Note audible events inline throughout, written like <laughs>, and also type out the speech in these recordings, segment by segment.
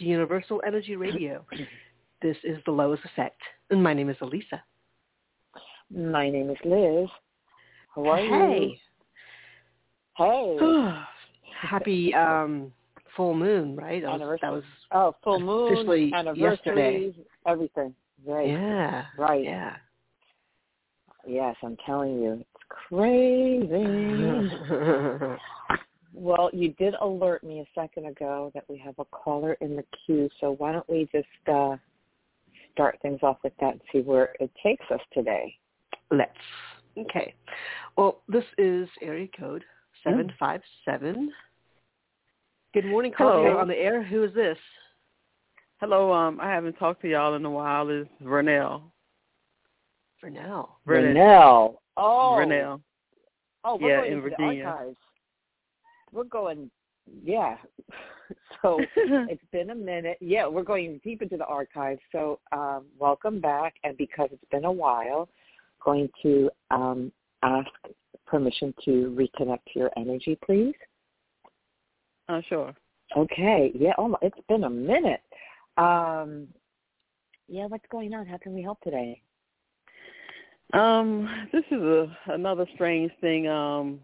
Hello, everyone. Welcome to Universal Energy <clears throat> Radio. This is the L.O.I.S. Effect, and my name is Alyssa. My name is Liz. How are hey. you? Hey. <sighs> Happy um, full moon, right? That was, that was oh full moon, officially yesterday. everything. Right. Yeah. Right. Yeah. Yes, I'm telling you, it's crazy. <laughs> well, you did alert me a second ago that we have a caller in the queue, so why don't we just uh, start things off with that and see where it takes us today? Let's. Okay. Well, this is area code seven five seven. Good morning, caller on the air. Who is this? Hello. Um, I haven't talked to y'all in a while. Is Vernell. Vernell. Vernell. Oh. Vernell. Oh, yeah, in into Virginia. We're going. Yeah. <laughs> so <laughs> it's been a minute. Yeah, we're going deep into the archives. So um, welcome back, and because it's been a while, going to um, ask permission to reconnect to your energy, please. Uh, sure. Okay. Yeah. Oh, it's been a minute. Um, yeah. What's going on? How can we help today? Um, this is a another strange thing. Um,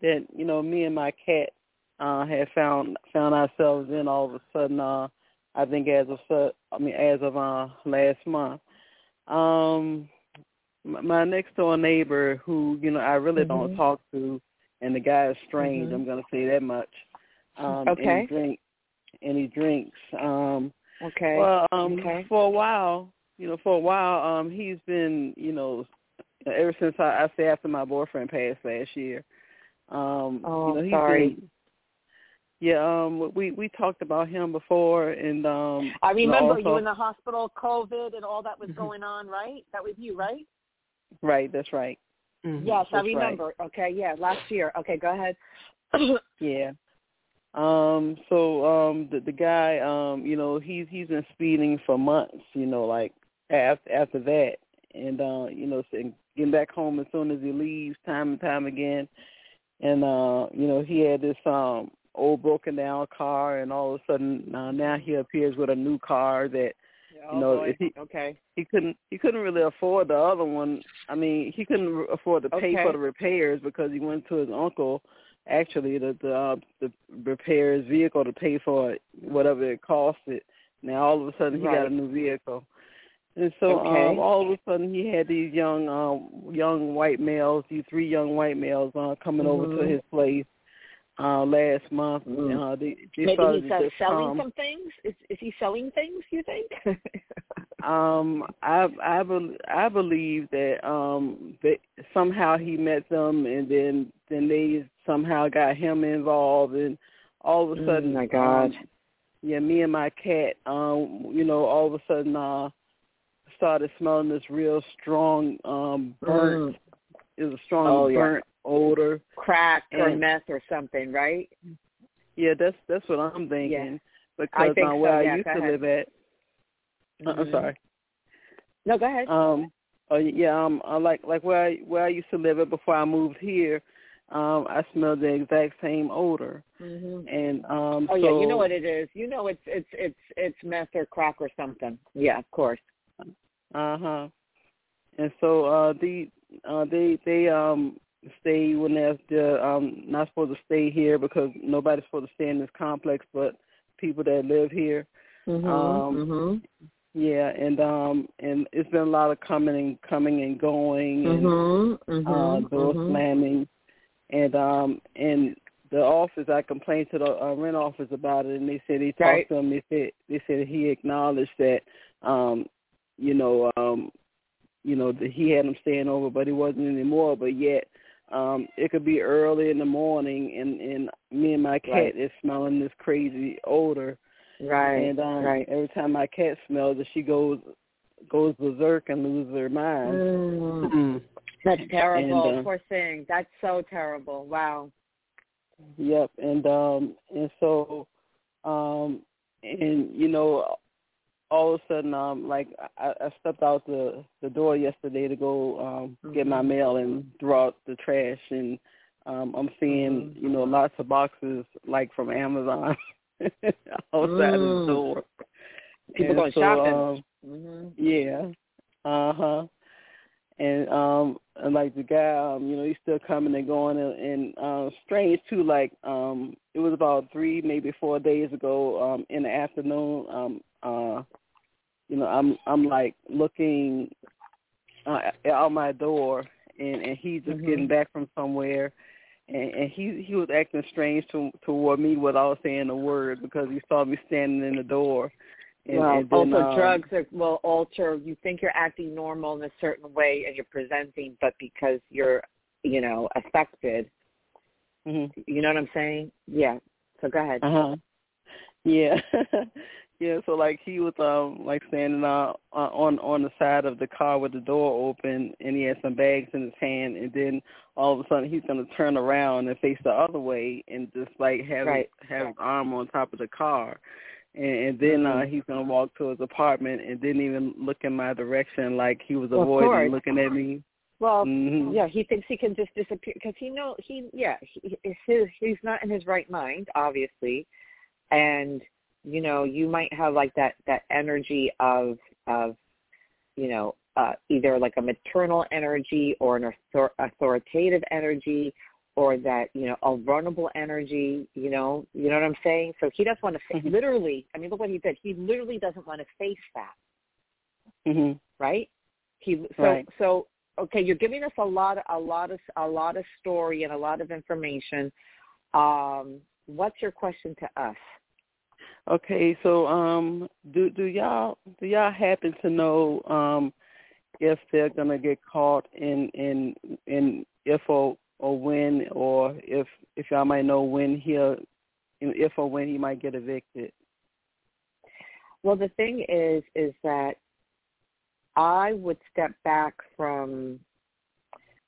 that you know, me and my cat uh had found found ourselves in all of a sudden. Uh, I think as of I mean as of uh last month. Um, my, my next door neighbor, who you know I really mm-hmm. don't talk to, and the guy is strange. Mm-hmm. I'm going to say that much. Um, okay. And he drink, and he drinks. Um, okay. Well, um, okay. for a while, you know, for a while, um, he's been, you know, ever since I, I say after my boyfriend passed last year. Um, oh, you know, he's sorry. Been, yeah, um, we we talked about him before, and um, I remember you, know, also, you in the hospital, COVID, and all that was Mhm. going on, right? That was you, right? Right, that's right. Mhm. Yes, I That's remember. Okay, yeah, last year. Okay, go ahead. <coughs> Yeah. Um, so um the the guy, um, you know, he's he's been speeding for months, you know, like after after that. And uh, you know, getting back home as soon as he leaves time and time again. And uh, you know, he had this um old broken down car and all of a sudden uh, now he appears with a new car that oh, you know, if he- okay. he couldn't he couldn't really afford the other one. I mean, he couldn't afford to pay Okay. for the repairs because he went to his uncle actually the the uh, the repair his vehicle to pay for it, whatever it cost costed. Now all of a sudden he got a new vehicle. And so Okay. um all of a sudden he had these young um young white males, these three young white males uh coming over to Mhm. his place uh last month. Mm. Uh they, they Maybe he's uh, selling come. some things. Is is he selling things? You think? <laughs> Um, I I bel I believe that um that somehow he met them and then then they somehow got him involved and all of a Mm, sudden my God. um, yeah me and my cat um you know all of a sudden uh started smelling this real strong um burnt Mm. it was a strong Oh, yeah. burnt odor Crack or meth or something, right? yeah that's that's what I'm thinking because I think uh, so, where I yeah, used to ahead. live at uh, I'm Mhm. sorry No, go ahead. Um, oh yeah, um, I like like where I where I used to live at before I moved here. Um, I smelled the exact same odor, hmm and um, Oh so, yeah, you know what it is. You know it's it's it's it's meth or crack or something. Yeah, of course. Uh huh. And so uh, the uh, they they um stay when they're, they're um not supposed to stay here because nobody's supposed to stay in this complex, but people that live here. Mhm. Um, mhm. Yeah, and um and it's been a lot of coming and coming and going and Mhm. Mhm. uh door mhm. slamming and um and the office I complained to the uh, rent office about it and they said they talked Right. to him they said they said he acknowledged that um you know um you know that he had him staying over but he wasn't anymore but yet um it could be early in the morning and and me and my cat Right. is smelling this crazy odor Right. and um right. every time my cat smells it she goes goes berserk and loses her mind Mm. Mm. That's terrible. And, uh, Poor thing. That's so terrible. Wow. Yep, and um and so um and you know all of a sudden um like I, I stepped out the the door yesterday to go um get my Mhm. mail and throw out the trash and um I'm seeing, Mhm. you know, lots of boxes like from Amazon <laughs> outside mm. the door. People and going so, shopping. Um, mm-hmm. Yeah. Uh huh. And um and like the guy, um, you know, he's still coming and going and, and um strange too, like um it was about three, maybe four days ago, um, in the afternoon, um uh you know, I'm I'm like looking uh, out my door and and he's just mm-hmm. getting back from somewhere and, and he he was acting strange to, toward me without saying a word because he saw me standing in the door and, well, and then, also um, drugs are, will alter. You think you're acting normal in a certain way and you're presenting, but because you're, you know, affected. Mm-hmm. You know what I'm saying? Yeah. So go ahead. Uh huh. Yeah. <laughs> yeah. So like he was um like standing uh, on on the side of the car with the door open, and he had some bags in his hand, and then all of a sudden he's gonna turn around and face the other way, and just like have right. have his arm on top of the car and, and then uh mm-hmm. he's gonna walk to his apartment and didn't even look in my direction like he was well, avoiding looking at me well mm-hmm. yeah he thinks he can just disappear because he know he yeah he, his he's not in his right mind obviously and you know you might have like that that energy of of you know uh either like a maternal energy or an author- authoritative energy or that you know a vulnerable energy you know you know what i'm saying so he doesn't want to face mm-hmm. literally i mean look what he did he literally doesn't want to face that mm-hmm. right he so right. so okay you're giving us a lot of a lot of a lot of story and a lot of information um what's your question to us okay so um do do y'all do y'all happen to know um if they're gonna get caught in in in if or or when or if if y'all might know when he'll if or when he might get evicted. Well, the thing is, is that I would step back from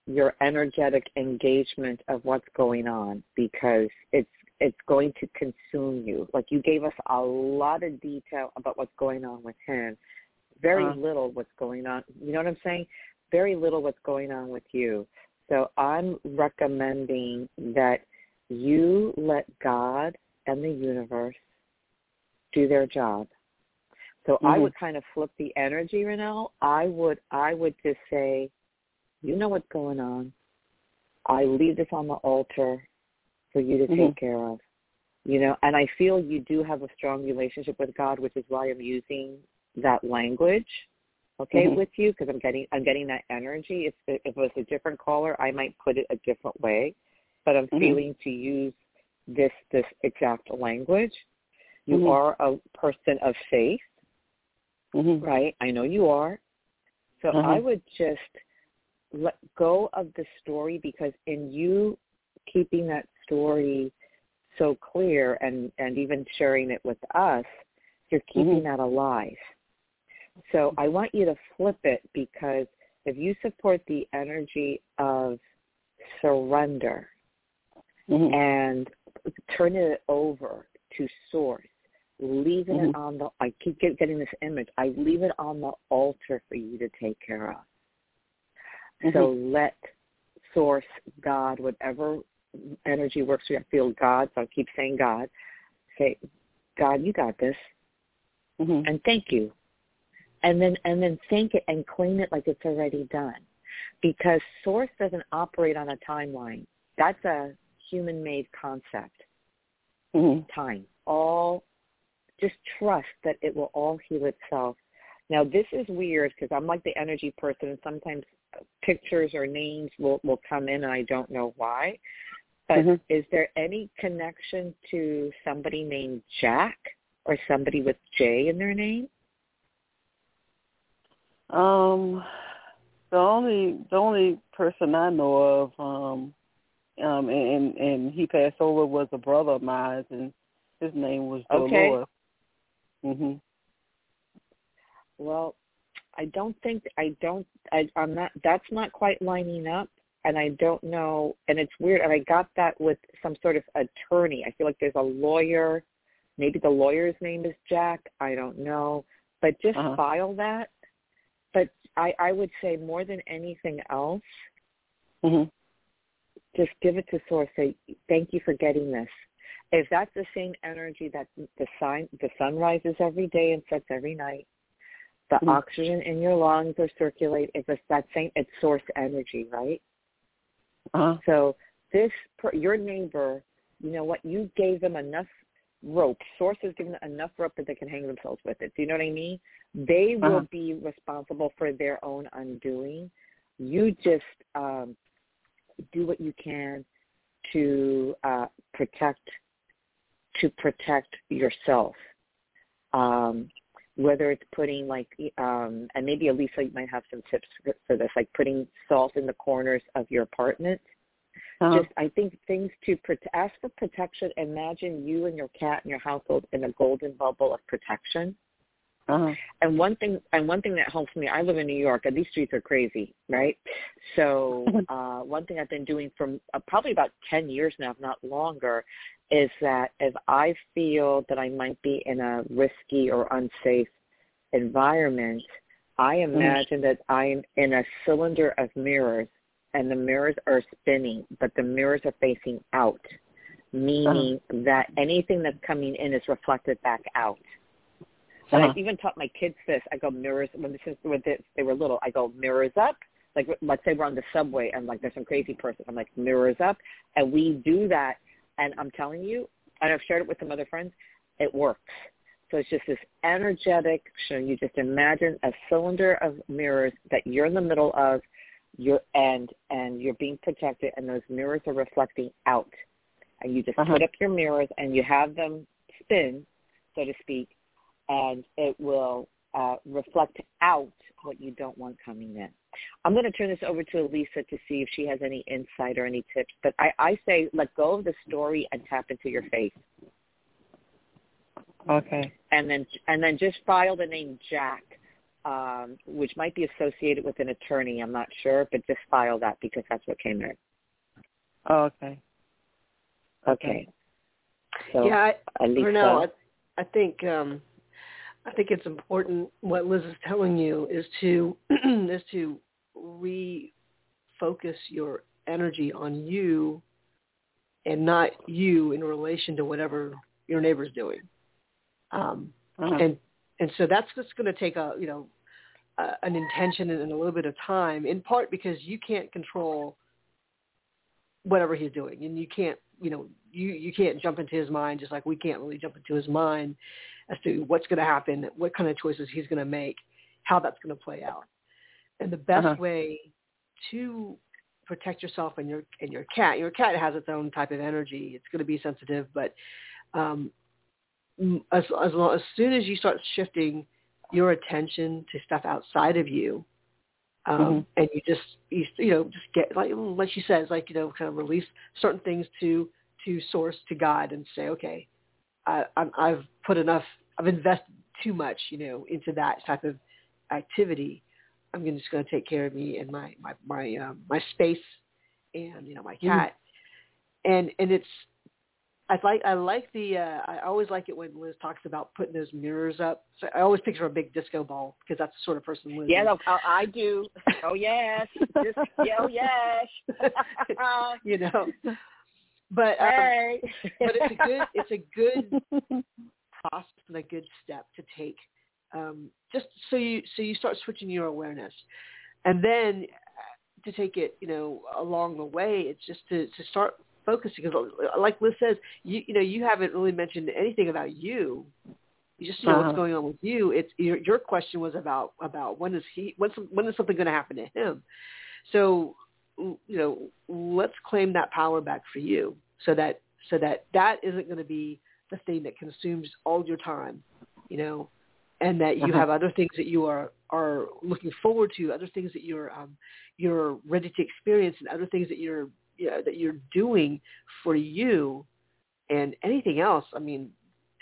your energetic engagement of what's going on because it's it's going to consume you. Like you gave us a lot of detail about what's going on with him. Very uh little what's going on. You know what I'm saying? Very little what's going on with you. So I'm recommending that you let God and the universe do their job. So mm-hmm. I would kind of flip the energy, Renelle. I would I would just say, you know what's going on. I leave this on the altar for you to mm-hmm. take care of. You know, and I feel you do have a strong relationship with God, which is why I'm using that language okay mm-hmm. with you because I'm getting I'm getting that energy. If if it was a different caller, I might put it a different way, but I'm mm-hmm. feeling to use this this exact language. You mm-hmm. are a person of faith, mm-hmm. right? I know you are. So I uh-huh. would just let go of the story because in you keeping that story so clear and and even sharing it with us, you're keeping mm-hmm. that alive. So I want you to flip it because if you support the energy of surrender mm-hmm. and turn it over to source, leaving mm-hmm. it on the, I keep get, getting this image, I leave it on the altar for you to take care of. Mm-hmm. So let source, God, whatever energy works for you, I feel God, so I keep saying God, say, God, you got this. Mm-hmm. And thank you. And then and then thank it and claim it like it's already done. Because source doesn't operate on a timeline. That's a human made concept. Mm-hmm. time. All just trust that it will all heal itself. Now this is weird because i'm like the energy person and sometimes pictures or names will will come in and i don't know why but mm-hmm. is there any connection to somebody named jack or somebody with j in their name um, the only the only person I know of, um, um, and and he passed over was a brother of mine, and his name was okay. Mhm. Well, I don't think I don't. I, I'm not. That's not quite lining up, and I don't know. And it's weird. And I got that with some sort of attorney. I feel like there's a lawyer. Maybe the lawyer's name is Jack. I don't know. But just uh-huh. file that but I, I would say more than anything else, mm-hmm. just give it to source. Say thank you for getting this, if that's the same energy that the sun the sun rises every day and sets every night, the mm-hmm. oxygen in your lungs or circulate. If it's that same, it's source energy, right? Uh-huh. So this your neighbor, you know what? You gave them enough rope. Source has given them enough rope that they can hang themselves with it. Do you know what I mean? They will uh-huh. be responsible for their own undoing. You just um, do what you can to uh, protect to protect yourself. Um, whether it's putting like um, and maybe Alyssa you might have some tips for this, like putting salt in the corners of your apartment. Uh-huh. Just I think things to ask for protection. Imagine you and your cat and your household in a golden bubble of protection. Uh-huh. And one thing, and one thing that helps me, I live in New York, and these streets are crazy, right? So <laughs> uh, one thing I've been doing for uh, probably about ten years now, if not longer, is that if I feel that I might be in a risky or unsafe environment, I mm. imagine mm. that I'm in a cylinder of mirrors, and the mirrors are spinning, but the mirrors are facing out, meaning uh-huh. that anything that's coming in is reflected back out. And uh-huh. I've even taught my kids this. I go mirrors when this is when they were little. I go mirrors up. Like let's say we're on the subway and like there's some crazy person. I'm like mirrors up, and we do that. And I'm telling you, and I've shared it with some other friends. It works. So it's just this energetic. So you just imagine a cylinder of mirrors that you're in the middle of, your and and you're being protected, and those mirrors are reflecting out. And you just uh-huh. put up your mirrors and you have them spin, so to speak, and it will uh, reflect out what you don't want coming in. I'm going to turn this over to Alyssa to see if she has any insight or any tips. But I, I say let go of the story and tap into your faith. Okay. And then and then just file the name Jack, um, which might be associated with an attorney. I'm not sure, but just file that because that's what came in. Oh, okay. Okay. So, yeah, I, Renelle, I, I think um, I think it's important what Liz is telling you is to <clears throat> is to refocus your energy on you and not you in relation to whatever your neighbor's doing. Um, uh-huh. And and so that's just going to take a you know uh, an intention and a little bit of time. In part because you can't control whatever he's doing, and you can't you know you you can't jump into his mind just like we can't really jump into his mind as to what's going to happen, what kind of choices he's going to make, how that's going to play out. And the best uh-huh. way to protect yourself and your and your cat, your cat has its own type of energy. It's going to be sensitive, but um, as as, long, as soon as you start shifting your attention to stuff outside of you, um, mm-hmm. and you just you, you know just get like like she says like you know kind of release certain things to to source to God and say okay I, I've put enough, I've invested too much, you know, into that type of activity. I'm just going to take care of me and my my my um, my space and you know my mm-hmm. cat. Mm. And and it's I like I like the uh, I always like it when Liz talks about putting those mirrors up. So I always picture a big disco ball because that's the sort of person Liz. Yeah, no, I do. Oh yes, Just, yeah, oh yes. <laughs> you know, <laughs> but um, hey. but it's a good it's a good <laughs> process and a good step to take. Um, just so you so you start switching your awareness, and then uh, to take it you know along the way, it's just to to start focusing because like Liz says, you you know you haven't really mentioned anything about you. You just know uh-huh. what's going on with you. It's your your question was about about when is he when's when is something going to happen to him. So you know, let's claim that power back for you so that so that that isn't going to be the thing that consumes all your time, you know, and that you uh-huh. have other things that you are are looking forward to, other things that you're um, you're ready to experience, and other things that you're you know, that you're doing for you, and anything else. I mean,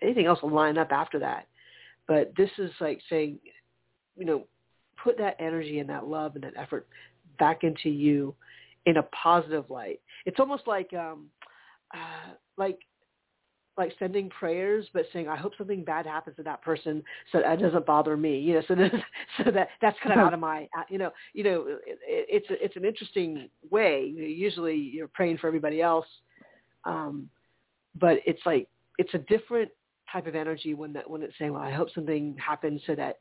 anything else will line up after that. But this is like saying, you know, put that energy and that love and that effort back into you in a positive light. It's almost like um uh like like sending prayers but saying I hope something bad happens to that person so that doesn't bother me you know so that <laughs> so that that's kind of out of my uh, you know you know it, it's it's an interesting way. Usually you're praying for everybody else um but it's like it's a different type of energy when that when it's saying, well, I hope something happens so that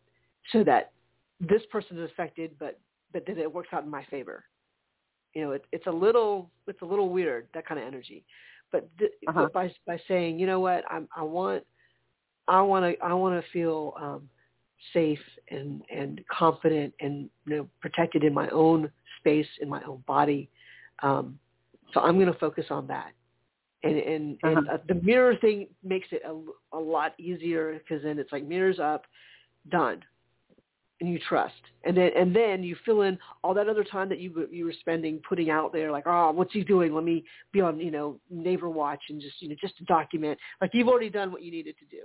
so that this person is affected, but but then it works out in my favor. You know, it, it's a little it's a little weird that kind of energy, but, th- uh-huh. but by by saying, you know what, I'm, I want I want to I want to feel um, safe and and confident and you know protected in my own space in my own body. Um, so I'm going to focus on that. And and, uh-huh. and uh, the mirror thing makes it a, a lot easier because then it's like mirrors up, done, and you trust. And then and then you fill in all that other time that you you were spending putting out there like oh what's he doing? Let me be on you know neighbor watch and just you know just to document. Like you've already done what you needed to do.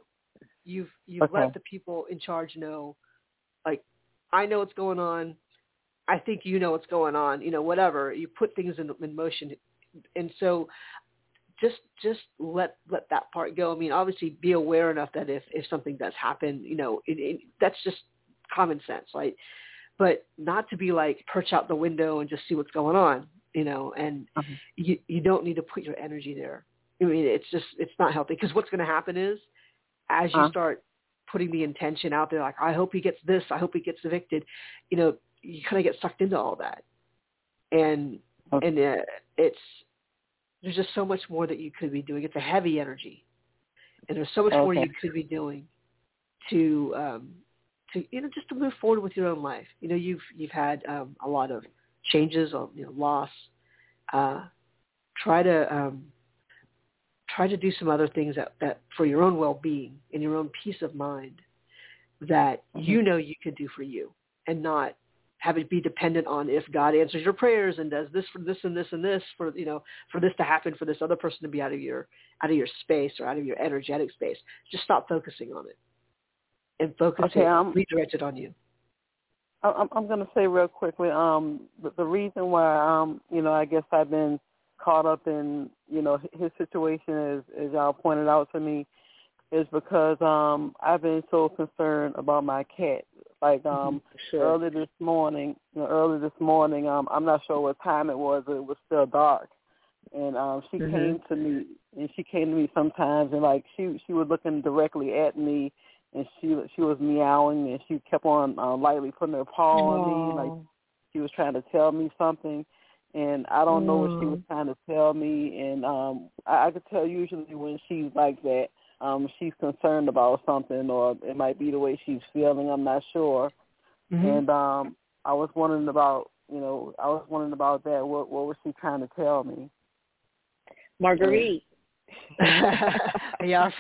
You've you've okay. let the people in charge know, like I know what's going on. I think you know what's going on. You know whatever you put things in, in motion, and so just just let let that part go. I mean, obviously, be aware enough that if if something does happen, you know, it, it, that's just common sense, right? But not to be like perch out the window and just see what's going on, you know. And uh-huh. you you don't need to put your energy there. I mean, it's just it's not healthy because what's going to happen is as you uh-huh. start putting the intention out there, like I hope he gets this, I hope he gets evicted, you know, you kind of get sucked into all that, and okay. and uh, it's there's just so much more that you could be doing. It's a heavy energy, and there's so much okay. more you could be doing to um, to you know just to move forward with your own life. You know, you've you've had um, a lot of changes, or you know, loss. Uh, try to um, try to do some other things that, that for your own well-being and your own peace of mind that mm-hmm. you know you could do for you, and not have it be dependent on if God answers your prayers and does this for this and this and this for you know for this to happen for this other person to be out of your out of your space or out of your energetic space. Just stop focusing on it and focus okay, um, redirected on you. I'm, I'm going to say real quickly. Um, the, the reason why um, you know I guess I've been caught up in you know his situation as as y'all pointed out to me is because um I've been so concerned about my cat like mm-hmm. um sure. early this morning, you know, early this morning, um I'm not sure what time it was, but it was still dark. And um she mm-hmm. came to me and she came to me sometimes and like she she was looking directly at me and she she was meowing and she kept on uh, lightly putting her paw Aww. on me like she was trying to tell me something and I don't know what she was trying to tell me and um I, I could tell usually when she's like that um she's concerned about something or it might be the way she's feeling i'm not sure. Mm-hmm. and um i was wondering about you know i was wondering about that. What what was she trying to tell me? Marguerite <laughs> yeah our,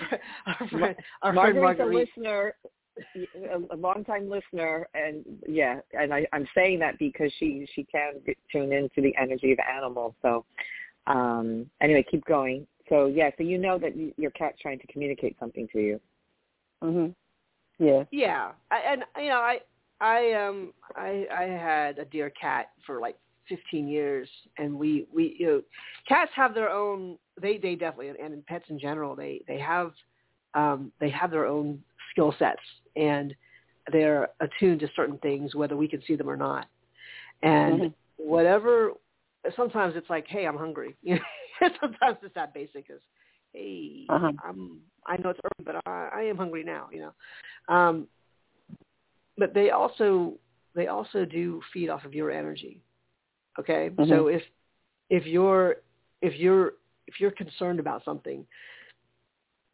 our <laughs> friend our marguerite's friend Marguerite. a listener a, a long listener and yeah and i i'm saying that because she she can tune into the energy of animals so um anyway keep going so yeah, so you know that your cat's trying to communicate something to you. Mhm. Yeah. Yeah, I, and you know, I I um I I had a dear cat for like 15 years, and we we you know, cats have their own. They they definitely and pets in general they they have um they have their own skill sets and they're attuned to certain things whether we can see them or not. And mm-hmm. whatever sometimes it's like, hey, I'm hungry. <laughs> sometimes it's that basic as, hey, uh-huh. I'm I know it's early, but I, I am hungry now. You know, um, but they also they also do feed off of your energy. Okay, mm-hmm. so if if you're if you're if you're concerned about something,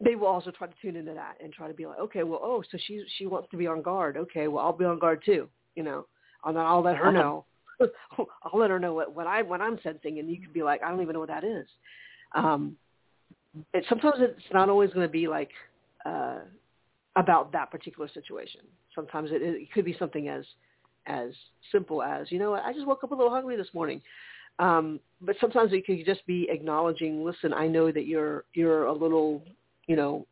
they will also try to tune into that and try to be like, okay, well, oh, so she she wants to be on guard. Okay, well, I'll be on guard too. You know, and then I'll let her uh-huh. know <laughs> I'll let her know what, what I what I'm sensing, and you could be like, I don't even know what that is. Um, it, sometimes it's not always going to be like uh, about that particular situation. Sometimes it, it could be something as as simple as you know I just woke up a little hungry this morning. Um, but sometimes it could just be acknowledging, listen, I know that you're you're a little, you know,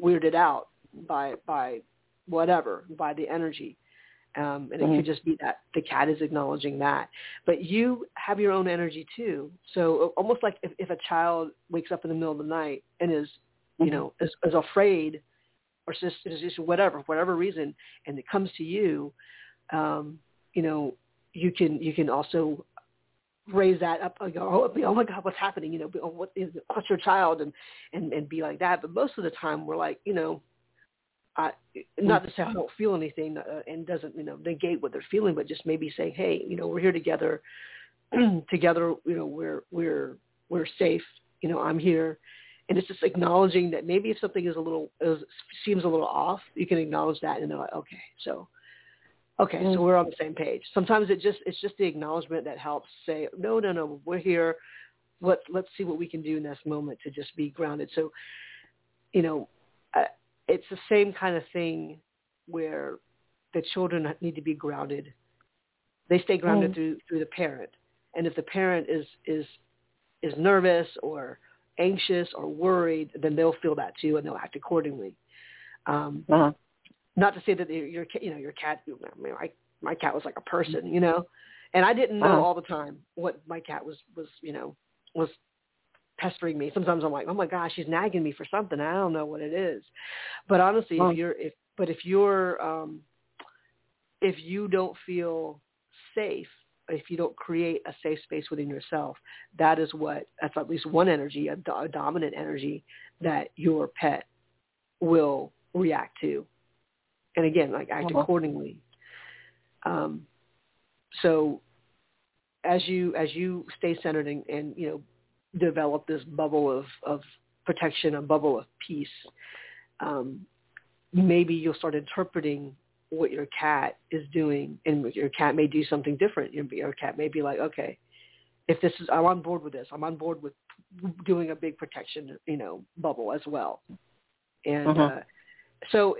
weirded out by by whatever, by the energy. Um, and it mm-hmm. could just be that the cat is acknowledging that. But you have your own energy too. So almost like if, if a child wakes up in the middle of the night and is, you mm-hmm. know, is, is afraid or just, is just whatever, whatever reason, and it comes to you, um, you know, you can you can also raise that up. Go, oh, oh my God, what's happening? You know, oh, what is what's your child and and and be like that. But most of the time, we're like, you know, I, not to say I don't feel anything uh, and doesn't you know negate what they're feeling, but just maybe say, hey, you know, we're here together. <clears throat> together, you know, we're we're we're safe. You know, I'm here. And it's just acknowledging that maybe if something is a little is, seems a little off, you can acknowledge that and they're like, okay, so Okay, mm-hmm. so we're on the same page. Sometimes it just it's just the acknowledgement that helps say, no, no, no, we're here. Let let's see what we can do in this moment to just be grounded. So, you know, uh, it's the same kind of thing where the children need to be grounded. They stay grounded mm-hmm. through through the parent, and if the parent is is is nervous or anxious or worried, then they'll feel that too, and they'll act accordingly. Um, uh-huh not to say that your you know your cat I mean, my my cat was like a person you know? And I didn't know uh-huh. all the time what my cat was was you know was pestering me. Sometimes I'm like oh my gosh she's nagging me for something. I don't know what it is. But honestly uh-huh. if you're if but if you're um if you don't feel safe if you don't create a safe space within yourself that is what that's at least one energy a, a dominant energy that your pet will react to and again, like act uh-huh. accordingly. Um, so as you as you stay centered and, and you know develop this bubble of of protection, a bubble of peace, um, maybe you'll start interpreting what your cat is doing, and your cat may do something different. Your, your cat may be like, okay, if this is, I'm on board with this. I'm on board with doing a big protection, you know, bubble as well. And uh-huh. uh, so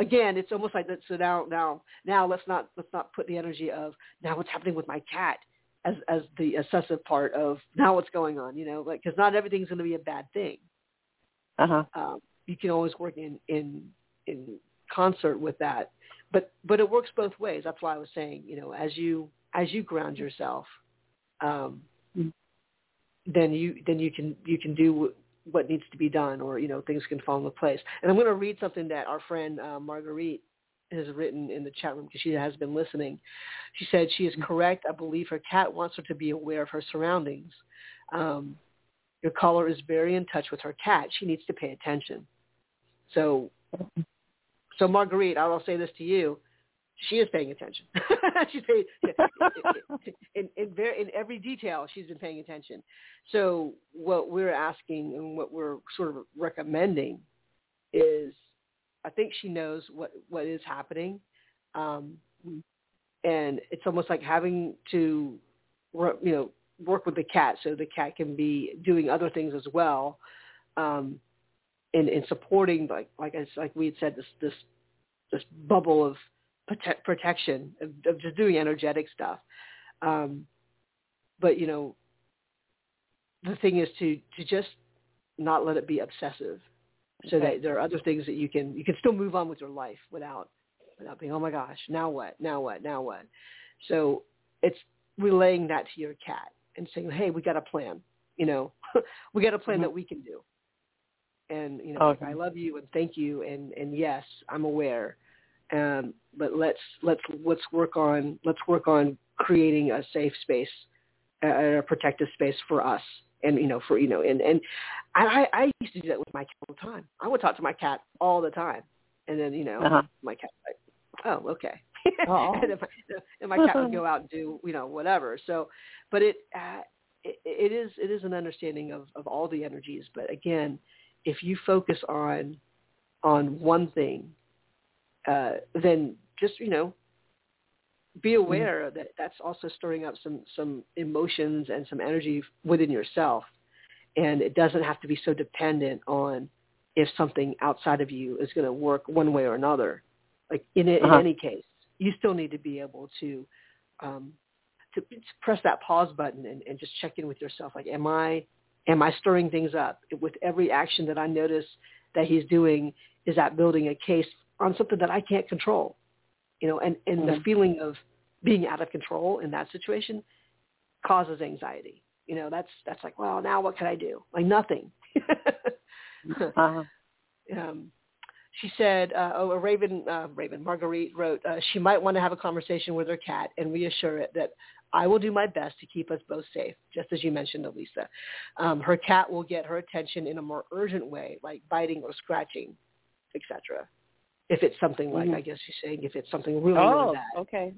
again, it's almost like that. So now, now, now, let's not let's not put the energy of now what's happening with my cat as as the obsessive part of now what's going on. You know, like because not everything's going to be a bad thing. Uh huh. Um, you can always work in in in concert with that, but but it works both ways. That's why I was saying, you know, as you as you ground yourself, um, mm-hmm. then you then you can you can do what needs to be done or, you know, things can fall into place. And I'm going to read something that our friend uh, Marguerite has written in the chat room because she has been listening. She said she is correct. I believe her cat wants her to be aware of her surroundings. Um, your caller is very in touch with her cat. She needs to pay attention. So, so Marguerite, I'll say this to you she is paying attention. <laughs> she's paying <laughs> in, in, very, in every detail. She's been paying attention. So what we're asking and what we're sort of recommending is, I think she knows what what is happening, um, and it's almost like having to, you know, work with the cat so the cat can be doing other things as well, um, in in supporting like like like we had said this this this bubble of prote- protection of, of, just doing energetic stuff. Um, but you know, the thing is to to just not let it be obsessive, so okay. that there are other things that you can you can still move on with your life without without being oh my gosh now what now what now what. So it's relaying that to your cat and saying hey we got a plan you know <laughs> we got a plan mm-hmm. that we can do and you know okay. I love you and thank you and and yes I'm aware um, but let's let's let's work on let's work on creating a safe space, a, a protective space for us, and you know for you know and and I I used to do that with my cat all the time. I would talk to my cat all the time, and then you know uh-huh. my cat like, oh okay, <laughs> and, if, and my cat would go out and do you know whatever. So, but it. Uh, it, it is it is an understanding of, of all the energies, but again, if you focus on on one thing uh, then just you know be mm-hmm. aware that that's also stirring up some some emotions and some energy within yourself and it doesn't have to be so dependent on if something outside of you is going to work one way or another like in, it, uh-huh. in any case you still need to be able to um to, to press that pause button and, and just check in with yourself like am i am i stirring things up with every action that i notice that he's doing is that building a case on something that I can't control. You know, and, and mm-hmm. the feeling of being out of control in that situation causes anxiety. You know, that's that's like, well, now what can I do? Like nothing. <laughs> uh-huh. um, she said, uh, oh, a Raven, uh, Raven Marguerite wrote, uh, she might want to have a conversation with her cat and reassure it that I will do my best to keep us both safe, just as you mentioned, Alyssa. Um, her cat will get her attention in a more urgent way, like biting or scratching, etc. If it's something like, Mhm. I guess you're saying, if it's something really, oh, really bad, okay.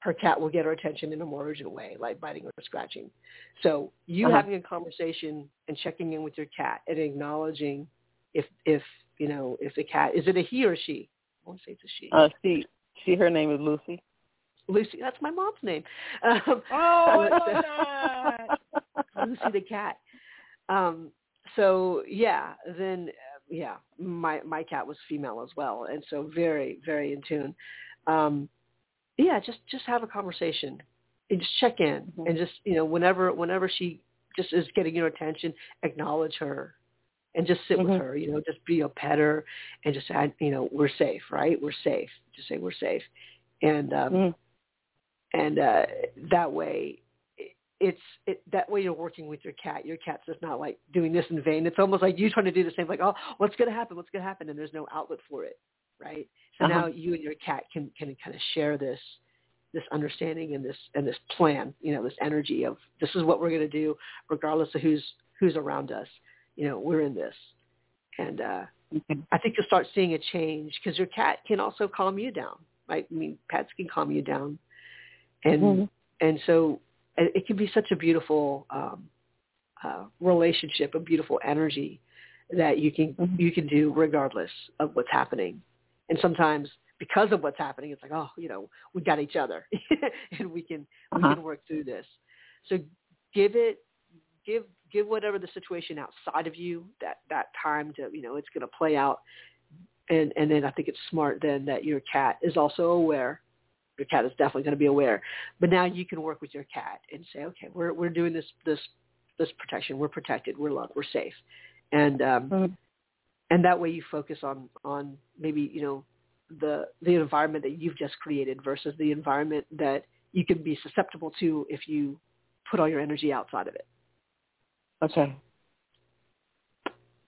her cat will get her attention in a more urgent way, like biting or scratching. So you Uh-huh. having a conversation and checking in with your cat and acknowledging if, if you know, if the cat, is it a he or she? I want to say it's a she. Uh, she, she, her name is Lucy. Lucy, that's my mom's name. <laughs> Um, Oh, <laughs> so-. <laughs> Lucy the cat. Um, so yeah, then yeah, my my cat was female as well, and so very very in tune. Um, yeah, just just have a conversation and just check in, Mhm. and just you know whenever whenever she just is getting your attention, acknowledge her, and just sit Mhm. with her. You know, just be a pet her, and just add you know we're safe, right? We're safe. Just say we're safe, and um, Mhm. and uh, that way it's it, that way you're working with your cat. Your cat's just not like doing this in vain. It's almost like you trying to do the same. Like, oh, what's going to happen? What's going to happen? And there's no outlet for it, right? So Uh-huh. now you and your cat can can kind of share this this understanding and this and this plan. You know, this energy of this is what we're going to do, regardless of who's who's around us. You know, we're in this, and uh. I think you'll start seeing a change because your cat can also calm you down, right? I mean, pets can calm you down, and Mhm. and so it, can be such a beautiful um, uh, relationship, a beautiful energy that you can Mhm. you can do regardless of what's happening. And sometimes because of what's happening, it's like, oh, you know, we got each other, <laughs> and we can we Uh-huh. can work through this. So give it give give whatever the situation outside of you that that time to you know it's going to play out and and then i think it's smart then that your cat is also aware your cat is definitely going to be aware but now you can work with your cat and say okay we're we're doing this this this protection we're protected we're loved we're safe and um Mhm. and that way you focus on on maybe you know the the environment that you've just created versus the environment that you can be susceptible to if you put all your energy outside of it Okay.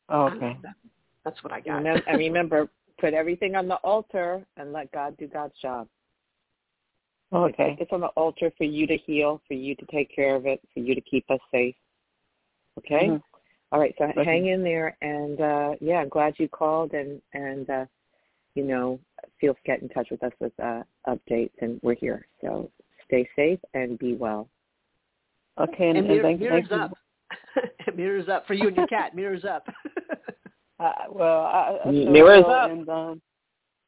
Oh, okay. That- that's what i got Remember, and remember, put everything on the altar and let God do God's job. Okay. It's on the altar for you to heal, for you to take care of it, for you to keep us safe. Okay? Mhm. All right, so Okay. hang in there and uh yeah, I'm glad you called and and uh you know, feel get in touch with us with uh updates and we're here. So stay safe and be well. Okay. And, and and thank, mirrors thank up <laughs> mirrors up for you and your cat mirrors up You. <laughs> I, well, I, I <laughs> Mirrors will, up. and um,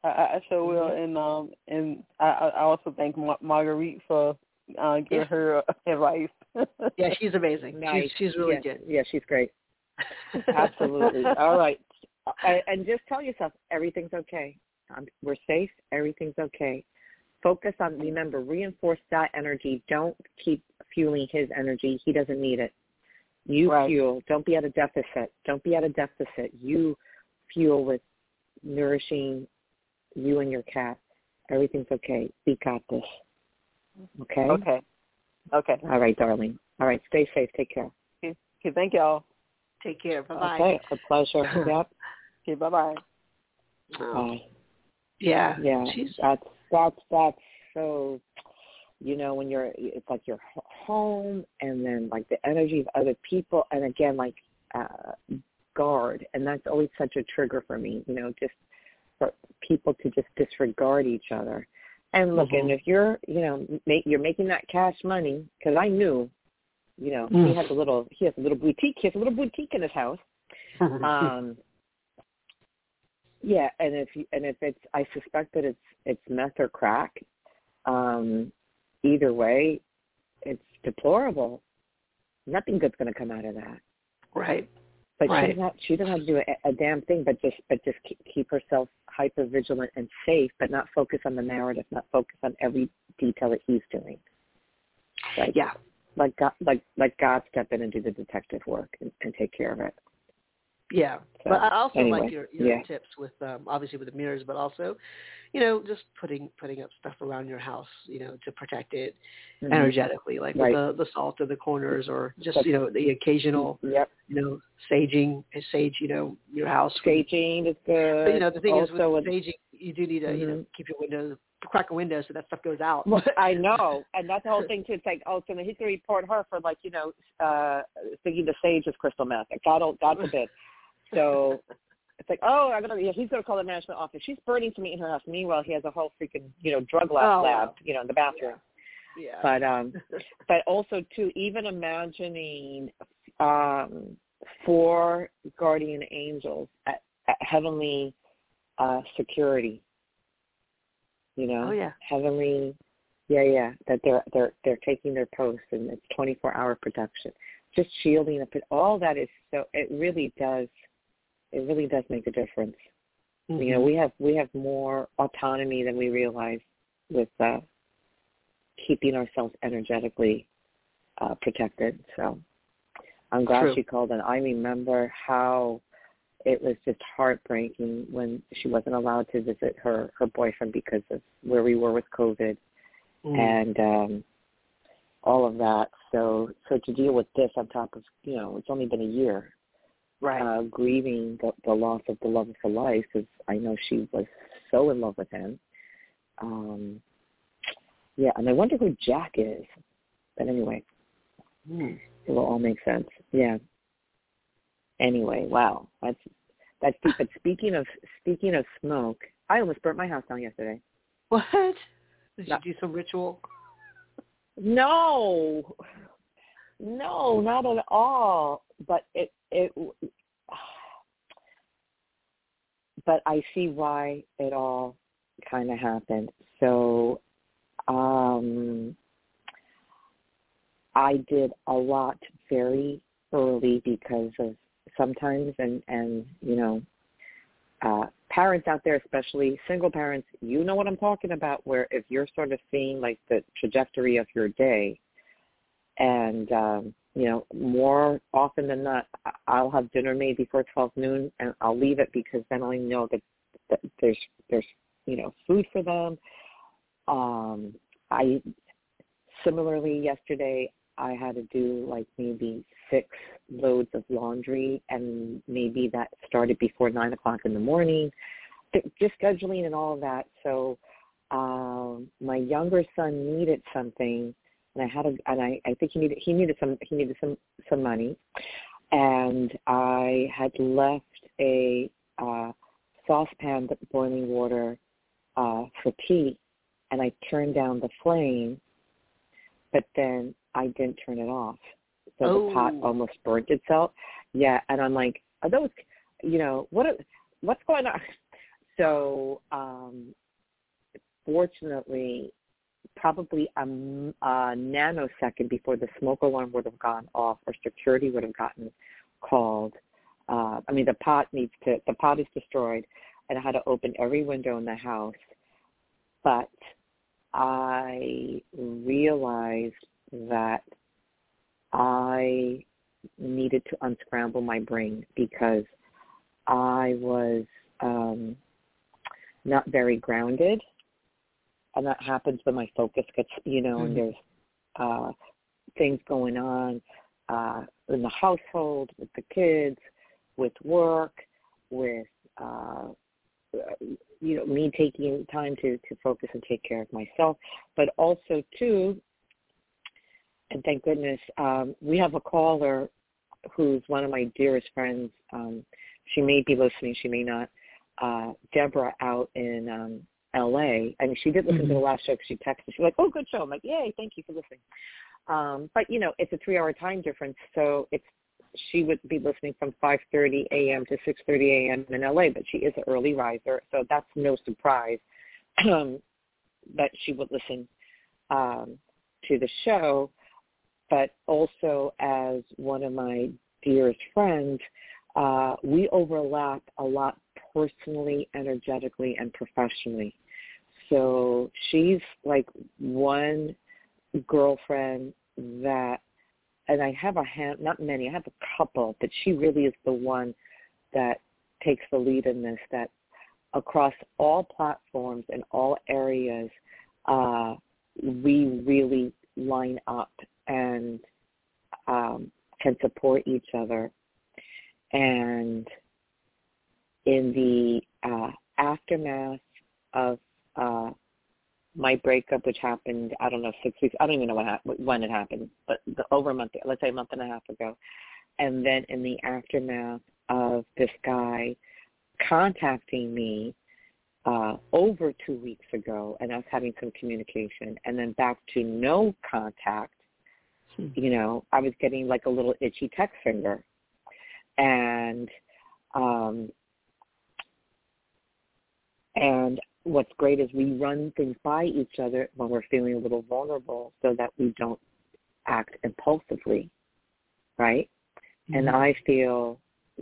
I, I sure will, and um, and I, I also thank Mar- Marguerite for uh, giving Yeah. her <laughs> advice. yeah she's amazing Nice. she's she's really yeah, good Yeah, she's great. <laughs> Absolutely. All right. <laughs> I, and just tell yourself everything's okay. Um, we're safe. Everything's okay. Focus on, remember, reinforce that energy. Don't keep fueling his energy. He doesn't need it. You Right. fuel. Don't be at a deficit. Don't be at a deficit. You fuel with nourishing you and your cat. Everything's okay. We got this. Okay? okay. Okay. All right, darling. All right. Stay safe. Take care. Okay. Thank y'all. take care bye bye Okay. A pleasure. <laughs> yep. Okay. Bye bye. Bye. yeah Yeah, she's that's that's that's so. You know, when you're, it's like you're home, and then like the energy of other people, and again, like uh guard, and that's always such a trigger for me. You know, just for people to just disregard each other. And look, and Mhm. if you're, you know, make, you're making that cash money, because I knew, you know, Mm. he has a little, he has a little boutique, he has a little boutique in his house. <laughs> um yeah and if you, and if it's i suspect that it's it's meth or crack um either way it's deplorable nothing good's going to come out of that right but Right. she doesn't have, she doesn't have to do a, a damn thing but just but just keep, keep herself hyper vigilant and safe but not focus on the narrative not focus on every detail that he's doing. Like yeah. like god like like god step in and do the detective work and, and take care of it Yeah, So, but I also anyway, like your your yeah. tips with um, obviously with the mirrors, but also, you know, just putting putting up stuff around your house, you know, to protect it Mhm. energetically, like Right. with the the salt in the corners, or just you know the occasional, <laughs> yep you know, saging, sage, you know, your house. Staging is good. But you know, the thing is also with with- saging, you do need to you know Mhm. keep your windows crack a window so that stuff goes out. Well, I know, and that's the whole <laughs> thing too. It's like, oh, so he's going to report her for like, you know, uh thinking the sage is crystal meth. God, God forbid. <laughs> So it's like, oh, I'm gonna, yeah, he's gonna call the management office. She's burning some meat in her house. Meanwhile, he has a whole freaking, you know, drug lab, oh, lab, you know, in the bathroom. Yeah. But um, <laughs> but also too, even imagining um four guardian angels at, at heavenly uh security. You know, oh yeah, heavenly. Yeah, yeah. That they're they're they're taking their post and it's 24 hour production. Just shielding up. And all that is so. It really does it really does make a difference. Mm-hmm. You know, we have we have more autonomy than we realize with uh, keeping ourselves energetically uh, protected. So I'm glad True. she called, and I remember how it was just heartbreaking when she wasn't allowed to visit her her boyfriend because of where we were with COVID mm. and um all of that. So so to deal with this on top of you know it's only been a year right. uh, grieving the, the loss of the love of her life because I know she was so in love with him. Um, yeah, and I wonder who Jack is. But anyway, mm. it will all make sense. Yeah. Anyway, wow, that's that's deep. But speaking of speaking of smoke, I almost burnt my house down yesterday. What? Did you do some ritual? No, no, not at all. But it it but I see why it all kind of happened. So um I did a lot very early because of sometimes and and you know uh parents out there especially single parents you know what I'm talking about where if you're sort of seeing like the trajectory of your day and um you know, more often than not, I'll have dinner made before 12 noon, and I'll leave it because then I know that, that there's there's you know food for them. Um, I similarly yesterday I had to do like maybe six loads of laundry, and maybe that started before nine o'clock in the morning. Just scheduling and all of that. So um, my younger son needed something and I had a and I, I think he needed he needed some he needed some some money, and I had left a uh, saucepan with boiling water uh, for tea, and I turned down the flame, but then I didn't turn it off, so oh. the pot Oh. almost burnt itself. Yeah, and I'm like, are those, you know, what are, what's going on? <laughs> So um, fortunately, probably a, a nanosecond before the smoke alarm would have gone off or security would have gotten called. Uh, I mean, the pot needs to, the pot is destroyed and I had to open every window in the house. But I realized that I needed to unscramble my brain because I was um, not very grounded and that happens when my focus gets, you know, Mm-hmm. and there's uh, things going on uh, in the household with the kids, with work, with uh, you know me taking time to to focus and take care of myself, but also too, and thank goodness um, we have a caller who's one of my dearest friends. Um, she may be listening, she may not. Uh, Deborah out in um, LA. I mean, she did listen Mhm. to the last show because she texted. She's like, "Oh, good show." I'm like, "Yay, thank you for listening." Um, but you know, it's a three-hour time difference, so it's she would be listening from 5:30 a.m. to 6:30 a.m. in LA. But she is an early riser, so that's no surprise um, that she would listen um, to the show. But also, as one of my dearest friends, uh, we overlap a lot personally, energetically, and professionally. So she's like one girlfriend that, and I have a hand, not many, I have a couple, but she really is the one that takes the lead in this, that across all platforms and all areas, uh, we really line up and um, can support each other. And in the uh, aftermath of uh, my breakup, which happened, I don't know, six weeks. I don't even know what happened, when it happened, but the, over a month, let's say a month and a half ago. And then in the aftermath of this guy contacting me uh, over two weeks ago, and us having some communication, and then back to no contact. Hmm. You know, I was getting like a little itchy text finger, and um, and what's great is we run things by each other when we're feeling a little vulnerable so that we don't act impulsively, right? Mm-hmm. And I feel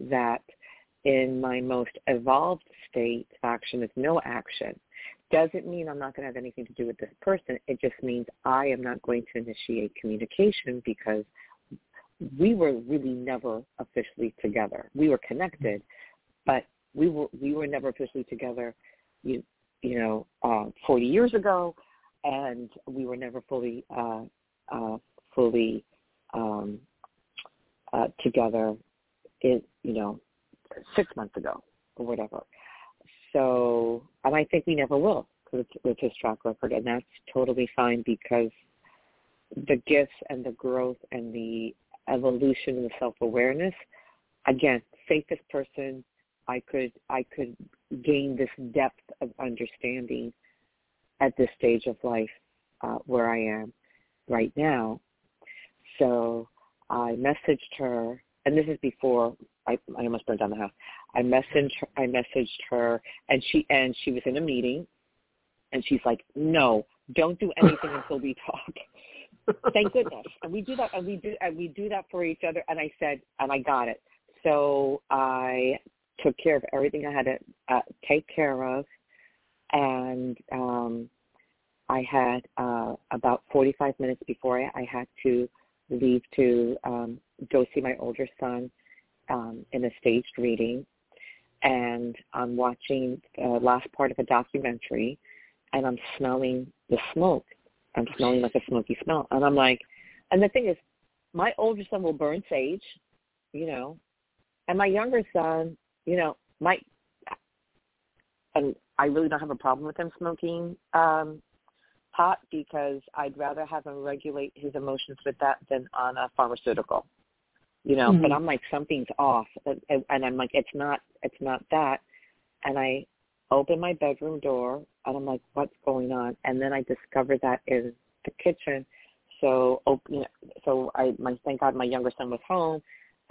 that in my most evolved state, action is no action. Doesn't mean I'm not going to have anything to do with this person. It just means I am not going to initiate communication because we were really never officially together. We were connected, but we were we were never officially together. You you know, uh, 40 years ago, and we were never fully uh, uh, fully um, uh, together. In you know, six months ago or whatever. So, and I think we never will with, with his track record, and that's totally fine because the gifts and the growth and the evolution and the self-awareness, again, safest person I could I could gain this depth of understanding at this stage of life uh, where I am right now. So I messaged her, and this is before I, I almost burned down the house. I messaged her, I messaged her, and she and she was in a meeting, and she's like, "No, don't do anything <laughs> until we talk." Thank goodness, and we do that, and we do and we do that for each other. And I said, and I got it. So I took care of everything I had to uh, take care of, and um, I had uh, about 45 minutes before I, I had to leave to um, go see my older son um, in a staged reading, and I'm watching the last part of a documentary, and I'm smelling the smoke. I'm smelling like a smoky smell, and I'm like, and the thing is, my older son will burn sage, you know, and my younger son you know, my and I really don't have a problem with him smoking um pot because I'd rather have him regulate his emotions with that than on a pharmaceutical. You know, mm-hmm. but I'm like something's off, and, and I'm like it's not it's not that, and I open my bedroom door and I'm like what's going on, and then I discover that in the kitchen. So, open, so I my thank God my younger son was home,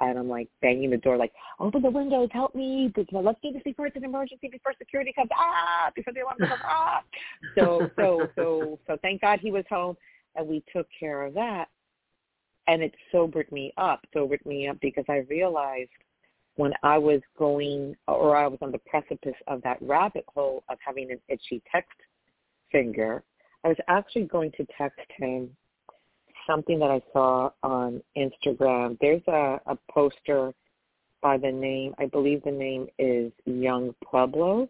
and I'm like banging the door, like, open the windows, help me. Let's do this before it's an emergency, before security comes, ah, before the alarm goes <laughs> ah. So, so, so, so thank God he was home, and we took care of that. And it sobered me up, sobered me up because I realized when I was going, or I was on the precipice of that rabbit hole of having an itchy text finger, I was actually going to text him something that I saw on Instagram. There's a, a poster by the name, I believe the name is Yung Pueblo.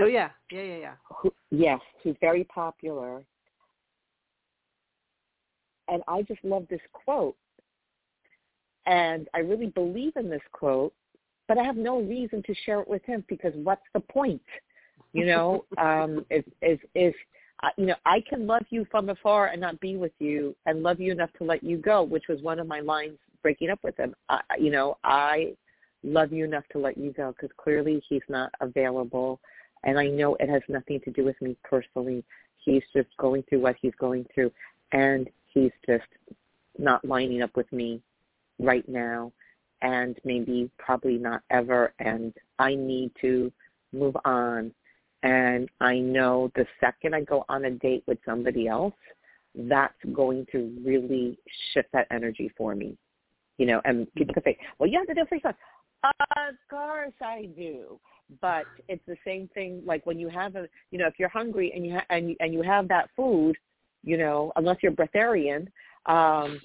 Oh yeah, yeah, yeah, yeah. Who, yes, who's very popular. And I just love this quote. And I really believe in this quote, but I have no reason to share it with him because what's the point? You know, <laughs> um, if, if, if you know, I can love you from afar and not be with you, and love you enough to let you go, which was one of my lines breaking up with him. I, you know, I love you enough to let you go because clearly he's not available, and I know it has nothing to do with me personally. He's just going through what he's going through, and he's just not lining up with me right now, and maybe probably not ever. And I need to move on and I know the second I go on a date with somebody else, that's going to really shift that energy for me. You know, and people can say, well, you have to do free stuff. Of course I do. But it's the same thing like when you have a, you know, if you're hungry and you ha- and and you have that food, you know, unless you're breatharian, um,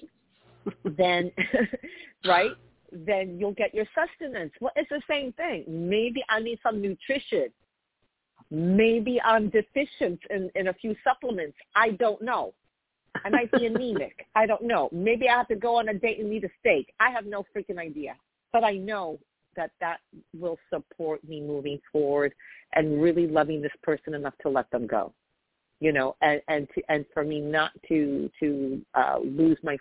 then <laughs> right, then you'll get your sustenance. Well, it's the same thing. Maybe I need some nutrition Maybe I'm deficient in, in a few supplements. I don't know. I might be anemic. <laughs> I don't know. Maybe I have to go on a date and eat a steak. I have no freaking idea. But I know that that will support me moving forward and really loving this person enough to let them go. you know, and and to, and for me not to to uh, lose my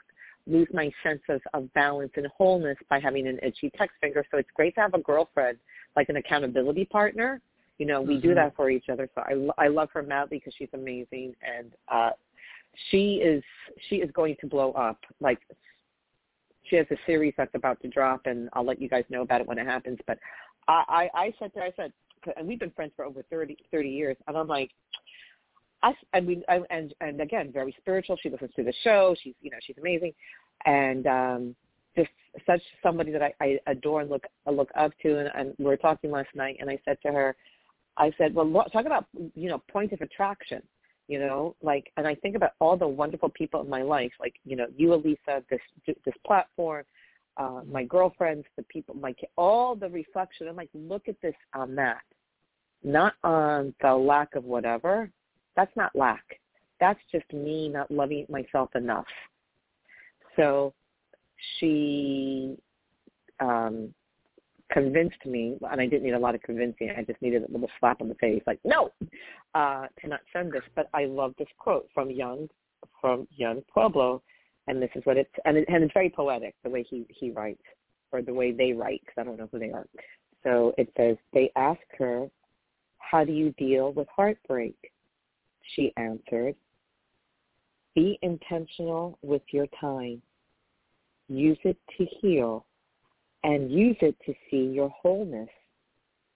lose my sense of, of balance and wholeness by having an itchy text finger. So it's great to have a girlfriend, like an accountability partner. You know, we mm-hmm. do that for each other. So I, I love her madly because she's amazing. And uh, she is, she is going to blow up. Like she has a series that's about to drop and I'll let you guys know about it when it happens. But I, I, I said to her, I said, and we've been friends for over 30, 30 years. And I'm like, I, and we and and again very spiritual. She listens to the show. She's you know she's amazing, and um, just such somebody that I, I adore and look look up to. And, and we were talking last night, and I said to her, I said, well, talk about you know point of attraction. You know, like, and I think about all the wonderful people in my life, like you know you, Alyssa, this this platform, uh, my girlfriends, the people, my all the reflection. I'm like, look at this on that, not on the lack of whatever, that's not lack. That's just me not loving myself enough. So she um, convinced me, and I didn't need a lot of convincing. I just needed a little slap on the face, like no, uh, to not send this. But I love this quote from Young, from Yung Pueblo, and this is what it's and, it, and it's very poetic the way he he writes or the way they write because I don't know who they are. So it says they ask her, "How do you deal with heartbreak?" she answered. Be intentional with your time. Use it to heal and use it to see your wholeness.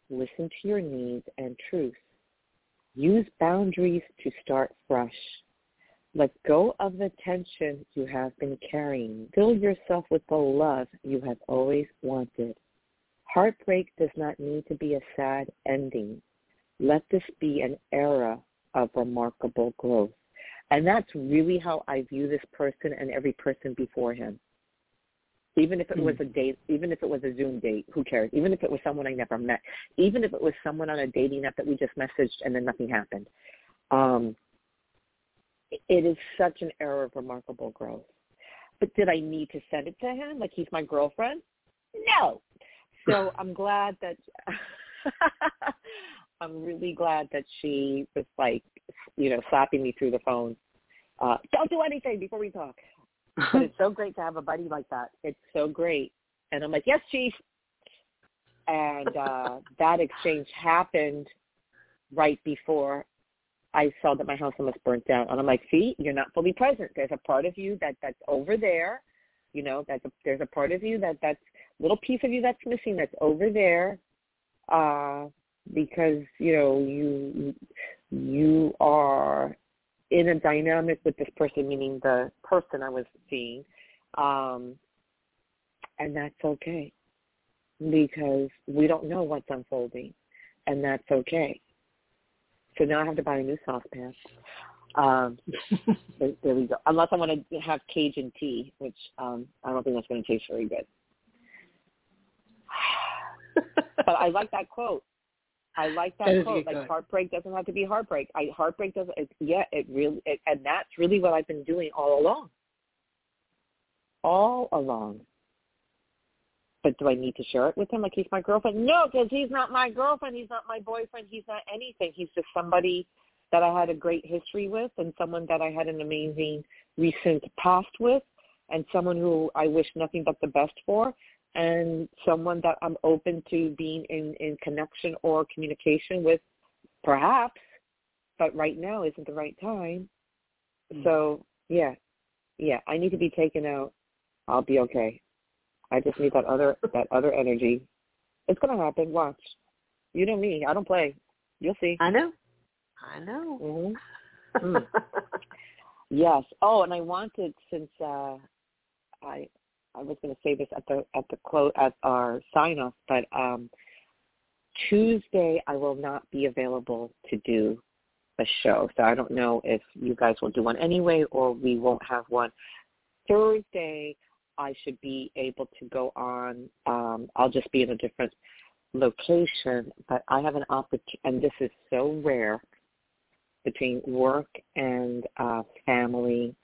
Listen to your needs and truth. Use boundaries to start fresh. Let go of the tension you have been carrying. Fill yourself with the love you have always wanted. Heartbreak does not need to be a sad ending. Let this be an era of remarkable growth. And that's really how I view this person and every person before him. Even if it was hmm. a date, even if it was a Zoom date, who cares? Even if it was someone I never met, even if it was someone on a dating app that we just messaged and then nothing happened. Um, it is such an era of remarkable growth. But did I need to send it to him like he's my girlfriend? No. So <laughs> I'm glad that <laughs> I'm really glad that she was like, you know, slapping me through the phone. Uh, don't do anything before we talk. But <laughs> it's so great to have a buddy like that. It's so great. And I'm like, yes, chief. And uh, that exchange happened right before I saw that my house almost burnt down. And I'm like, see, you're not fully present. There's a part of you that that's over there. You know, that's a, there's a part of you that that's little piece of you that's missing that's over there. Uh, because you know you you are in a dynamic with this person, meaning the person I was seeing, um, and that's okay because we don't know what's unfolding, and that's okay. So now I have to buy a new saucepan. Um, <laughs> there there we go. Unless I want to have Cajun tea, which um, I don't think that's going to taste very good. <sighs> but I like that quote. I like that, that quote. Like heartbreak doesn't have to be heartbreak. I heartbreak doesn't. It, yeah, it really, it, and that's really what I've been doing all along. All along. But do I need to share it with him like he's my girlfriend? No, because he's not my girlfriend. He's not my boyfriend. He's not anything. He's just somebody that I had a great history with, and someone that I had an amazing recent past with, and someone who I wish nothing but the best for and someone that I'm open to being in, in connection or communication with, perhaps, but right now isn't the right time. Mm-hmm. So yeah, yeah, I need to be taken out. I'll be okay. I just need that other that other energy. It's gonna happen. Watch. You know me. I don't play. You'll see. I know. I know. Mm-hmm. <laughs> mm. yes. Oh, and I wanted since uh I I was going to say this at the at the quote at our sign off, but um, Tuesday I will not be available to do a show, so I don't know if you guys will do one anyway, or we won't have one. Thursday I should be able to go on. Um, I'll just be in a different location, but I have an opportunity, and this is so rare between work and uh, family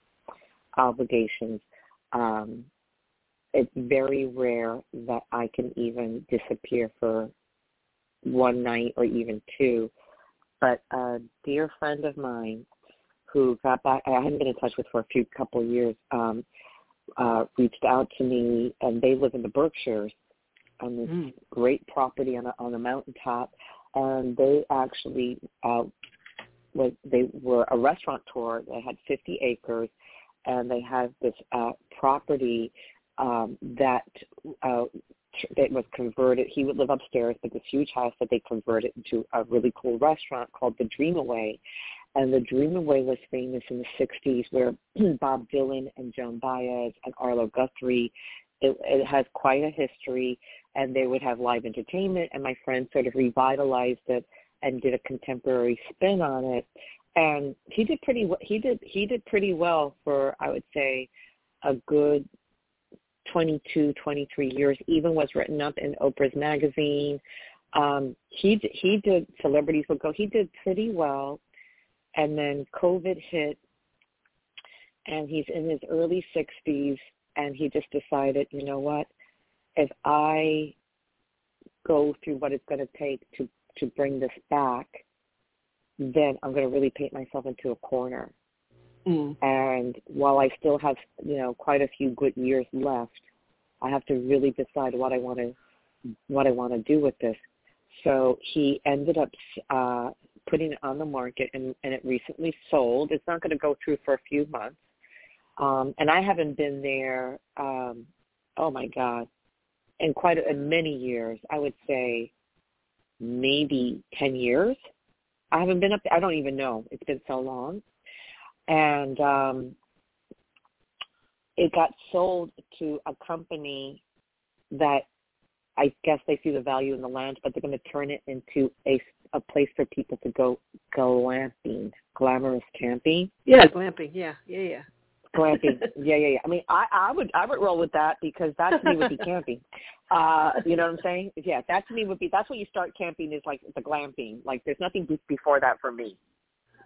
obligations. Um, it's very rare that I can even disappear for one night or even two. But a dear friend of mine who got back. I hadn't been in touch with for a few couple of years. Um, uh, reached out to me, and they live in the Berkshires on this mm. great property on a on a mountaintop, and they actually uh, was they were a restaurateur. They had 50 acres, and they had this uh, property um, that uh, that was converted. He would live upstairs, but this huge house that they converted into a really cool restaurant called the Dream Away. And the Dream Away was famous in the 60s where <clears throat> Bob Dylan and Joan Baez and Arlo Guthrie, it, it has quite a history and they would have live entertainment and my friend sort of revitalized it and did a contemporary spin on it. And he did pretty. He did, he did pretty well for, I would say, a good 22, 23 years, even was written up in Oprah's magazine. Um, he he did celebrities would go. He did pretty well, and then COVID hit, and he's in his early 60s, and he just decided, you know what, if I go through what it's going to take to to bring this back, then I'm going to really paint myself into a corner. Mm. And while I still have, you know, quite a few good years left, I have to really decide what I want to what I want to do with this. So he ended up uh, putting it on the market, and, and it recently sold. It's not going to go through for a few months, um, and I haven't been there. Um, oh my God, in quite a, in many years. I would say maybe ten years. I haven't been up. There. I don't even know. It's been so long, and um, it got sold to a company that I guess they see the value in the land, but they're going to turn it into a a place for people to go glamping, glamorous camping. Yeah, glamping. Yeah, yeah, yeah. Glamping. <laughs> yeah, yeah, yeah. I mean, I I would I would roll with that because that to me would be <laughs> camping. Uh, you know what I'm saying? Yeah, that to me would be that's what you start camping is like the glamping. Like there's nothing before that for me.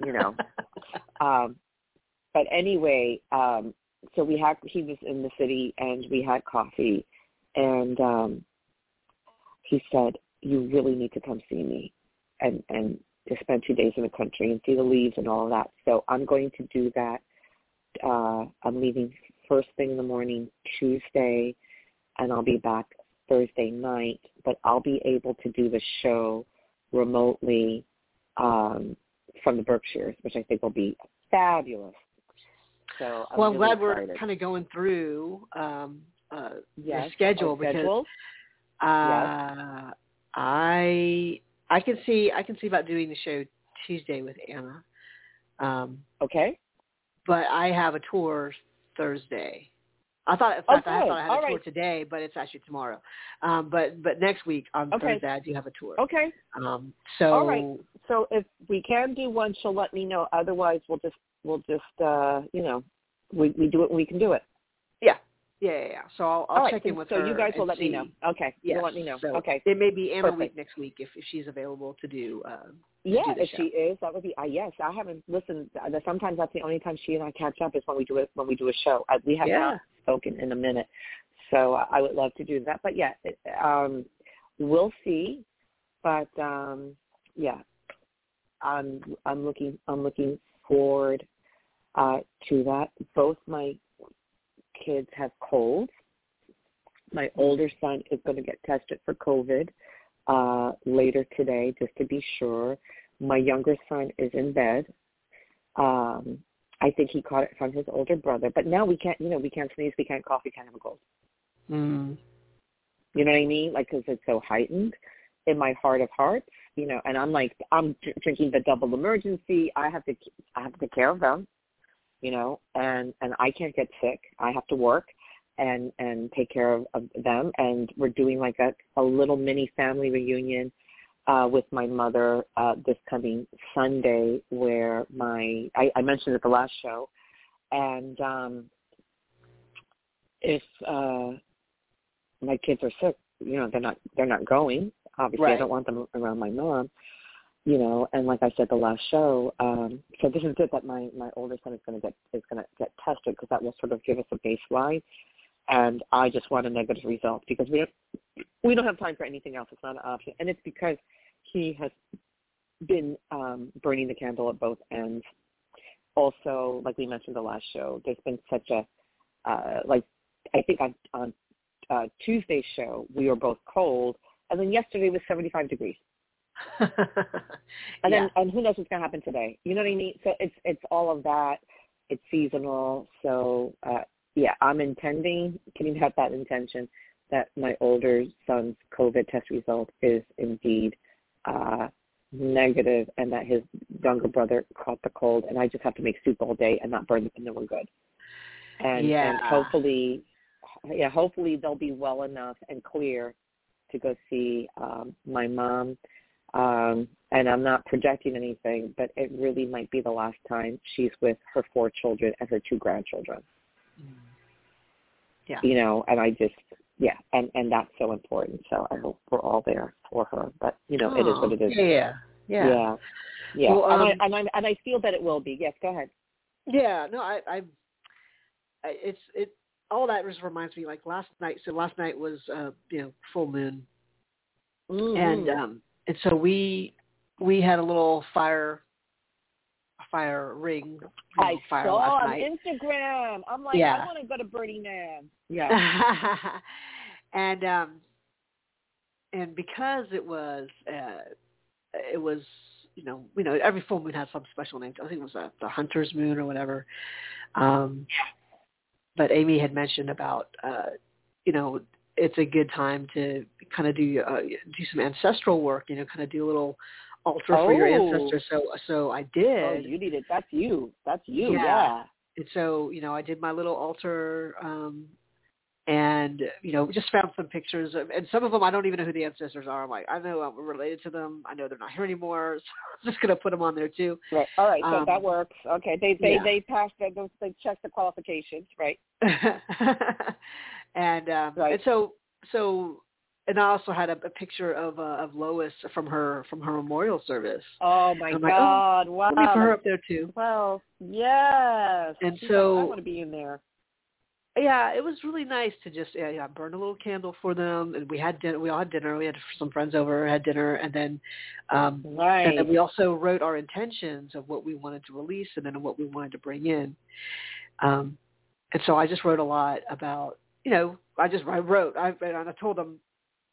You know. <laughs> um, but anyway, um, so we had he was in the city and we had coffee, and um, he said, "You really need to come see me." and and to spend two days in the country and see the leaves and all of that. So I'm going to do that. Uh, I'm leaving first thing in the morning Tuesday, and I'll be back Thursday night. But I'll be able to do the show remotely um, from the Berkshires, which I think will be fabulous. So I'm well, I'm really glad excited. we're kind of going through um, uh, yes, the schedule because schedule. uh, I I can see I can see about doing the show Tuesday with Anna. Um, okay. But I have a tour Thursday. I thought in fact okay. I thought I had a tour right. today, but it's actually tomorrow. Um, but but next week on Okay. Thursday I do have a tour. Okay. Um, so All right. So if we can do one, she'll let me know. Otherwise, we'll just we'll just uh, you know we we do it when we can do it. yeah, yeah, yeah. yeah. So I'll, I'll right. check in with so her. So you guys will let me know. Okay. Yes. You'll let me know. So okay. It may be Anna Perfect. week next week if, if she's available to do. Uh, Yeah, do if show. she is, that would be. Uh, yes, I haven't listened. Uh, sometimes that's the only time she and I catch up is when we do it when we do a show. Uh, we have Yeah. not spoken in a minute, so I would love to do that. But yeah, it, um, we'll see. But um, yeah, I'm I'm looking I'm looking forward uh, to that. Both my kids have colds. My older son is going to get tested for COVID uh, later today, just to be sure. My younger son is in bed. Um, I think he caught it from his older brother. But now we can't, you know, we can't sneeze, we can't cough, we can't have a cold. mm. You know what I mean? Like, because it's so heightened in my heart of hearts, you know. And I'm like, I'm drinking the double Emergen-C. I have to, I have to take care of them, you know. And and I can't get sick. I have to work and and take care of, of them. And we're doing like a a little mini family reunion uh, with my mother uh, this coming Sunday, where my I, I mentioned at the last show, and um, if uh, my kids are sick, you know they're not they're not going. Obviously, I don't want them around my mom. You know, and like I said the last show, um, so this is good that my my older son is going to get is going to get tested because that will sort of give us a baseline. And I just want a negative result because we don't we don't have time for anything else. It's not an option, and it's because he has been um, burning the candle at both ends. also, like we mentioned the last show, there's been such a uh, like I think on on uh, Tuesday's show we were both cold, and then yesterday was 75 degrees. <laughs> and yeah. then and who knows what's gonna happen today? You know what I mean? So it's it's all of that. It's seasonal. So uh, yeah, I'm intending. Can you have that intention that my older son's COVID test result is indeed uh, negative and that his younger brother caught the cold and I just have to make soup all day and not burn them and then we're good. And, yeah. and hopefully, yeah, hopefully they'll be well enough and clear to go see um, my mom. Um, and I'm not projecting anything, but it really might be the last time she's with her four children and her two grandchildren. Mm. Yeah. You know, and I just, yeah, and and that's so important. So I hope we're all there for her. But you know, oh, it is what it is. Yeah, yeah, yeah, yeah. Well, and, um, I, and I and I feel that it will be. Yes, go ahead. Yeah, no, I, I, I it's it. All that just reminds me, like last night. So last night was, uh, you know, full moon, mm-hmm. and um, and so we we had a little fire fire ring. I fire saw on night. Instagram. I'm like, Yeah. I want to go to Burning Man. Yeah. <laughs> and um and because it was uh it was you know you know every full moon has some special name i think it was uh the hunter's moon or whatever um but amy had mentioned about uh you know it's a good time to kind of do uh, do some ancestral work you know kind of do a little altar for your Oh. ancestors so so i oh, did you need it. That's you. That's you. Yeah. Yeah. and so you know i did my little altar um and you know just found some pictures of and some of them i don't even know who the ancestors are i'm like i know i'm related to them i know they're not here anymore <laughs> so i'm just going to put them on there too Right. All right. So Um, that works. Okay. They they yeah. they passed. They they checked the qualifications. Right. <laughs> and um Right. and so so and i also had a, a picture of uh, of lois from her from her memorial service Oh my oh, God! wow. let me put her up there too Well, yes. And so- I want to be in there. yeah, it was really nice to just yeah, yeah burn a little candle for them, and we had dinner. We all had dinner. We had some friends over, had dinner, and then um, Right. and then we also wrote our intentions of what we wanted to release, and then what we wanted to bring in. Um, and so I just wrote a lot about you know I just I wrote I and I told them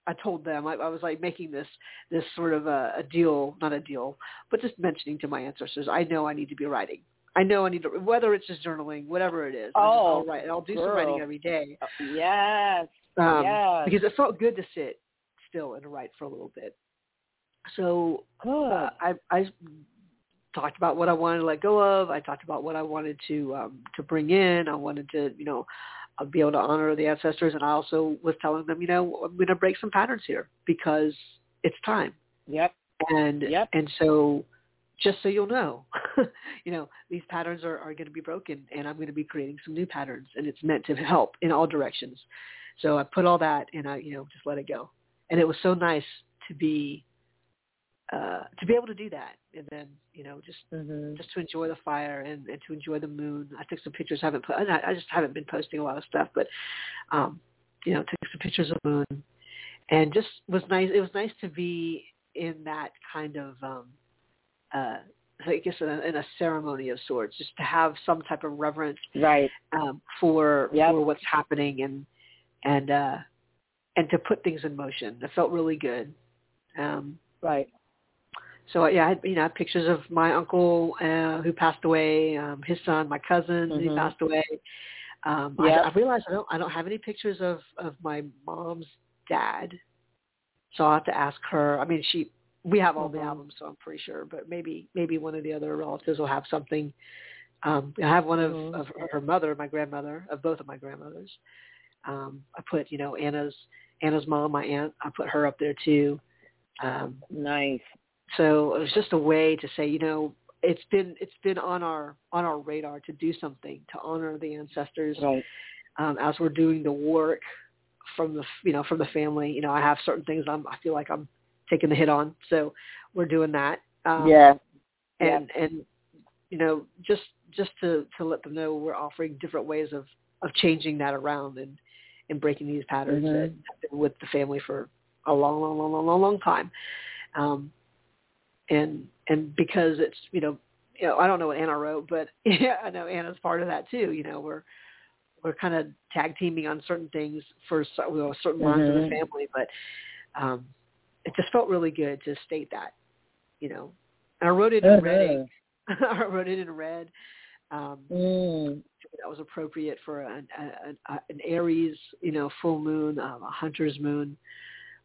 I told them I, I was like making this this sort of a, a deal not a deal but just mentioning to my ancestors I know I need to be writing I know I need to whether it's just journaling whatever it is Oh, I'll write I'll do some writing every day Uh, yes. um, Yes. because it felt good to sit still and write for a little bit. So uh, I, I talked about what I wanted to let go of. I talked about what I wanted to um, to bring in. I wanted to, you know, uh, be able to honor the ancestors, and I also was telling them, you know, I'm going to break some patterns here because it's time. yep. And Yep. and so just so you'll know, <laughs> you know, these patterns are, are going to be broken and I'm going to be creating some new patterns and it's meant to help in all directions. So I put all that and I, you know, just let it go. And it was so nice to be, uh, to be able to do that. And then, you know, just, Mm-hmm. just to enjoy the fire and, and to enjoy the moon. I took some pictures. haven't put, I, I just haven't been posting a lot of stuff, but, um, you know, took some pictures of the moon and just was nice. It was nice to be in that kind of, um, uh, I guess in a, in a ceremony of sorts, just to have some type of reverence Right. um, for Yep. for what's happening and and uh, and to put things in motion. It felt really good. Um, Right. So yeah, I had you know I had pictures of my uncle uh, who passed away, um, his son, my cousin who Mhm. passed away. Um, Yep. I, I realized I don't I don't have any pictures of of my mom's dad, so I'll have to ask her. I mean, she we have all the Mhm. albums, so I'm pretty sure. But maybe maybe one of the other relatives will have something. Um, I have one of, Mhm. of her mother, my grandmother, of both of my grandmothers. Um, I put you know Anna's Anna's mom, my aunt. I put her up there too. Um, Nice. So it was just a way to say, you know, it's been it's been on our on our radar to do something to honor the ancestors Right. um, as we're doing the work from the you know from the family. You know, I have certain things I'm I feel like I'm taking the hit on, so we're doing that. Um, yeah. and and you know just just to to let them know we're offering different ways of of changing that around and and breaking these patterns Mhm. that have been with the family for a long long long long long long time um and and because it's you know you know, I don't know what Anna wrote, but <laughs> yeah, I know Anna's part of that too. You know, we're we're kind of tag teaming on certain things for you know, certain lines mm-hmm. of the mm-hmm. family, but um, it just felt really good to state that, you know. And I wrote it in uh-huh. red. <laughs> I wrote it in red. Um, mm. That was appropriate for an, a, a, an Aries, you know, full moon, um, a hunter's moon.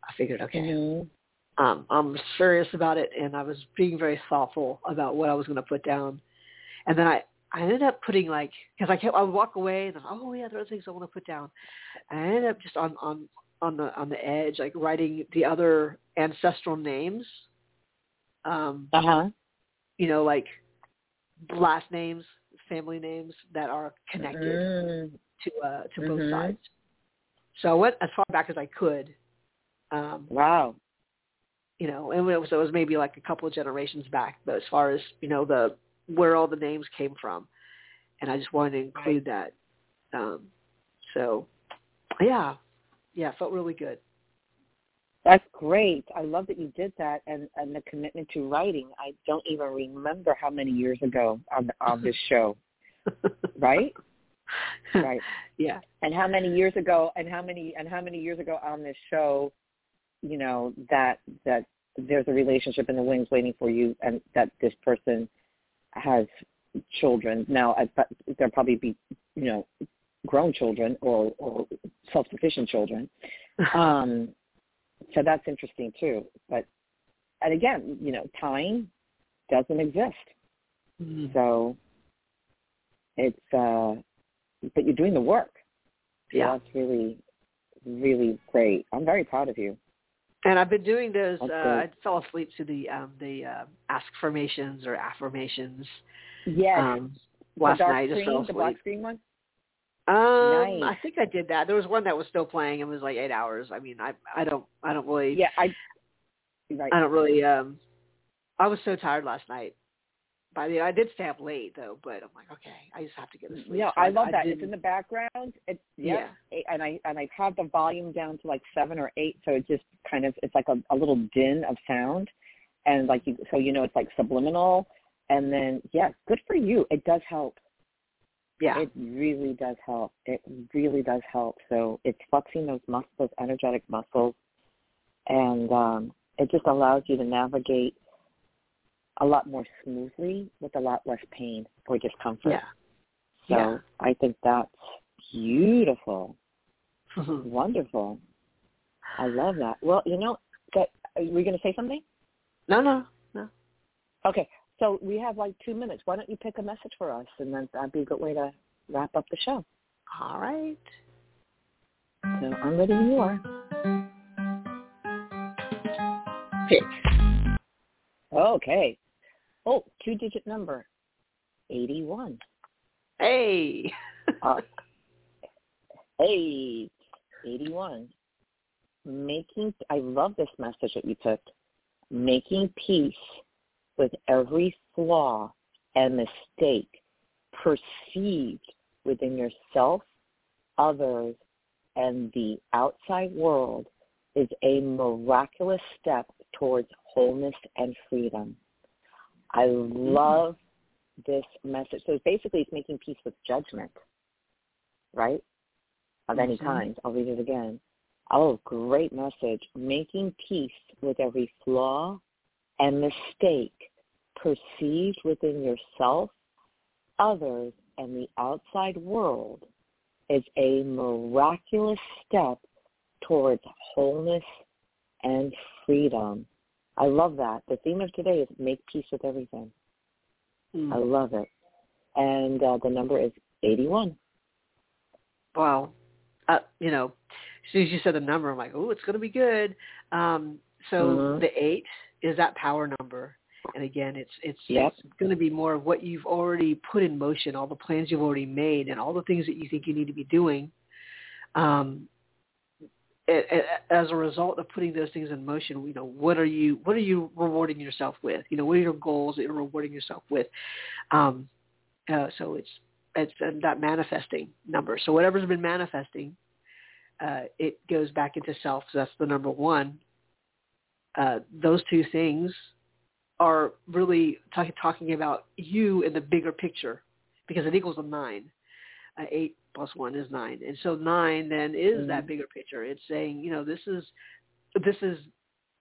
I figured, okay, mm-hmm. Um, I'm serious about it, and I was being very thoughtful about what I was going to put down. And then I, I ended up putting like because I kept I would walk away and oh yeah there are things I want to put down. And I ended up just on on on the on the edge like writing the other ancestral names. Um, uh huh. You know like last names, family names that are connected mm. to uh, to both mm-hmm. sides. So I went as far back as I could. Um, wow. You know, and it was, it was maybe like a couple of generations back, but as far as you know the where all the names came from, and I just wanted to include that. Um, so, yeah, yeah, it felt really good. That's great. I love that you did that and, and the commitment to writing. I don't even remember how many years ago on on this <laughs> show. right? Right. <laughs> Yeah. And how many years ago and how many and how many years ago on this show, you know, that that there's a relationship in the wings waiting for you and that this person has children. Now, I, there'll probably be, you know, grown children or, or self-sufficient children. <laughs> Um, so that's interesting too. But, and again, you know, time doesn't exist. Mm-hmm. So it's, uh, but you're doing the work. Yeah. So that's really, really great. I'm very proud of you. And I've been doing those. Uh, I fell asleep to the um, the uh, formations or affirmations. Yes. Um, last the night, screen, just fell asleep. The black screen one. Um, nice. I think I did that. There was one that was still playing. It was like eight hours. I mean, I I don't I don't really. Yeah, I. Right. I don't really. Um, I was so tired last night. By the I did stay up late though, but I'm like, okay, I just have to get to sleep. Yeah, so I love I, that. It's in the background. It's yeah, yeah, and I and I have the volume down to like seven or eight, so it just kind of it's like a, a little din of sound, and like you, so you know it's like subliminal, and then yeah, good for you. It does help. Yeah, it really does help. It really does help. So it's flexing those muscles, those energetic muscles, and um, it just allows you to navigate a lot more smoothly with a lot less pain or discomfort. Yeah. So yeah. I think that's beautiful. Mm-hmm. Wonderful. I love that. Well, you know, that, are we going to say something? No, no, no. Okay. So we have like two minutes. Why don't you pick a message for us, and then that'd be a good way to wrap up the show. All right. So I'm ready when you are. Pick. Okay. Oh, two-digit number, 81. Hey. uh, <laughs> hey, 81. Making, I love this message that you took. Making peace with every flaw and mistake perceived within yourself, others, and the outside world is a miraculous step towards wholeness and freedom. I love this message. So basically it's making peace with judgment, right? Of any mm-hmm. kind. I'll read it again. Oh, great message. Making peace with every flaw and mistake perceived within yourself, others, and the outside world is a miraculous step towards wholeness and freedom. I love that. The theme of today is make peace with everything. Mm. I love it. And uh, the number is 81. Wow. Uh, you know, as soon as you said the number, I'm like, oh, it's going to be good. Um, so mm-hmm. the eight is that power number. And again, it's it's, yep. it's going to be more of what you've already put in motion, all the plans you've already made, and all the things that you think you need to be doing. Um, as a result of putting those things in motion, you know, what are you what are you rewarding yourself with? You know, what are your goals that you're rewarding yourself with? Um, uh, so it's it's that manifesting number. So whatever's been manifesting, uh, it goes back into self. So that's the number one. Uh, those two things are really talk, talking about you in the bigger picture because it equals a nine. Uh, eight plus one is nine, and so nine then is mm-hmm. that bigger picture. It's saying, you know, this is this is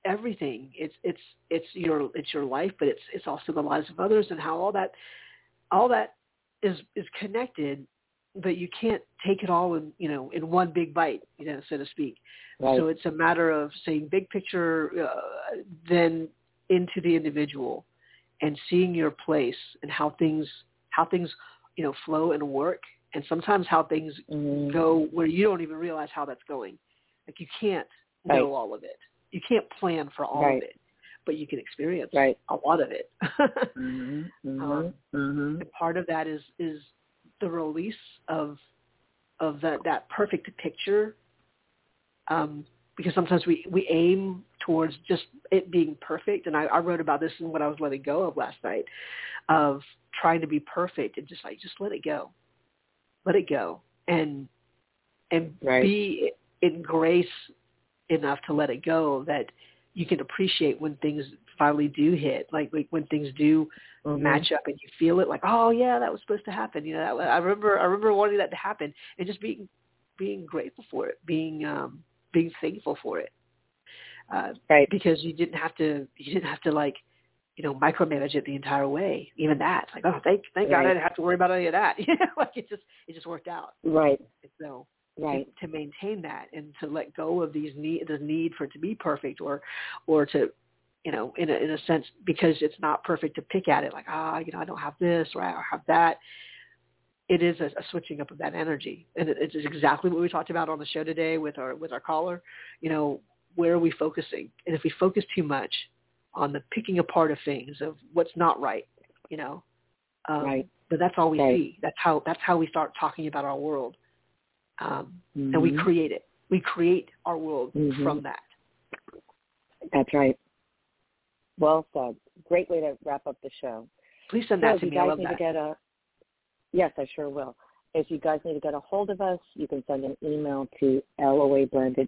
everything. It's it's it's your it's your life, but it's it's also the lives of others and how all that all that is is connected. But you can't take it all in you know in one big bite, you know, so to speak. Right. So it's a matter of saying big picture, uh, then into the individual, and seeing your place and how things how things you know flow and work, and sometimes how things go where you don't even realize how that's going. Like you can't know all of it. You can't plan for all right. of it, but you can experience right. a lot of it. <laughs> mm-hmm. Mm-hmm. Um, mm-hmm. And part of that is is the release of of that that perfect picture. Um, because sometimes we we aim towards just it being perfect, and I, I wrote about this in what I was letting go of last night, of trying to be perfect and just like just let it go, let it go, and and right. be in grace enough to let it go that you can appreciate when things finally do hit, like, like when things do mm-hmm. match up and you feel it, like, oh yeah, that was supposed to happen. You know, that, I remember, I remember wanting that to happen, and just being, being grateful for it, being, um, being thankful for it, uh, right? Because you didn't have to, you didn't have to like, you know, micromanage it the entire way. Even that, like, oh, thank, thank right. God I didn't have to worry about any of that. <laughs> You know, like it just, it just worked out. Right. So right to, to maintain that and to let go of these need the need for it to be perfect or or to you know in a in a sense because it's not perfect to pick at it like ah you know I don't have this or I don't have that it is a, a switching up of that energy and it, it's exactly what we talked about on the show today with our with our caller you know where are we focusing and if we focus too much on the picking apart of things of what's not right you know um, right but that's all we right. see that's how that's how we start talking about our world um, mm-hmm. and we mm-hmm. create it. We create our world mm-hmm. from that. That's right. Well said. Great way to wrap up the show. Please send so that to me. I love that. A, yes, I sure will. If you guys need to get a hold of us, you can send an email to loablend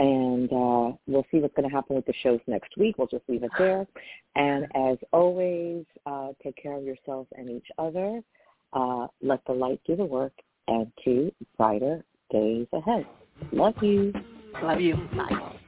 and uh, we'll see what's going to happen with the shows next week. We'll just leave it there. And as always, uh, take care of yourselves and each other. Uh, let the light do the work, and to brighter days ahead. Love you. Love you. Bye.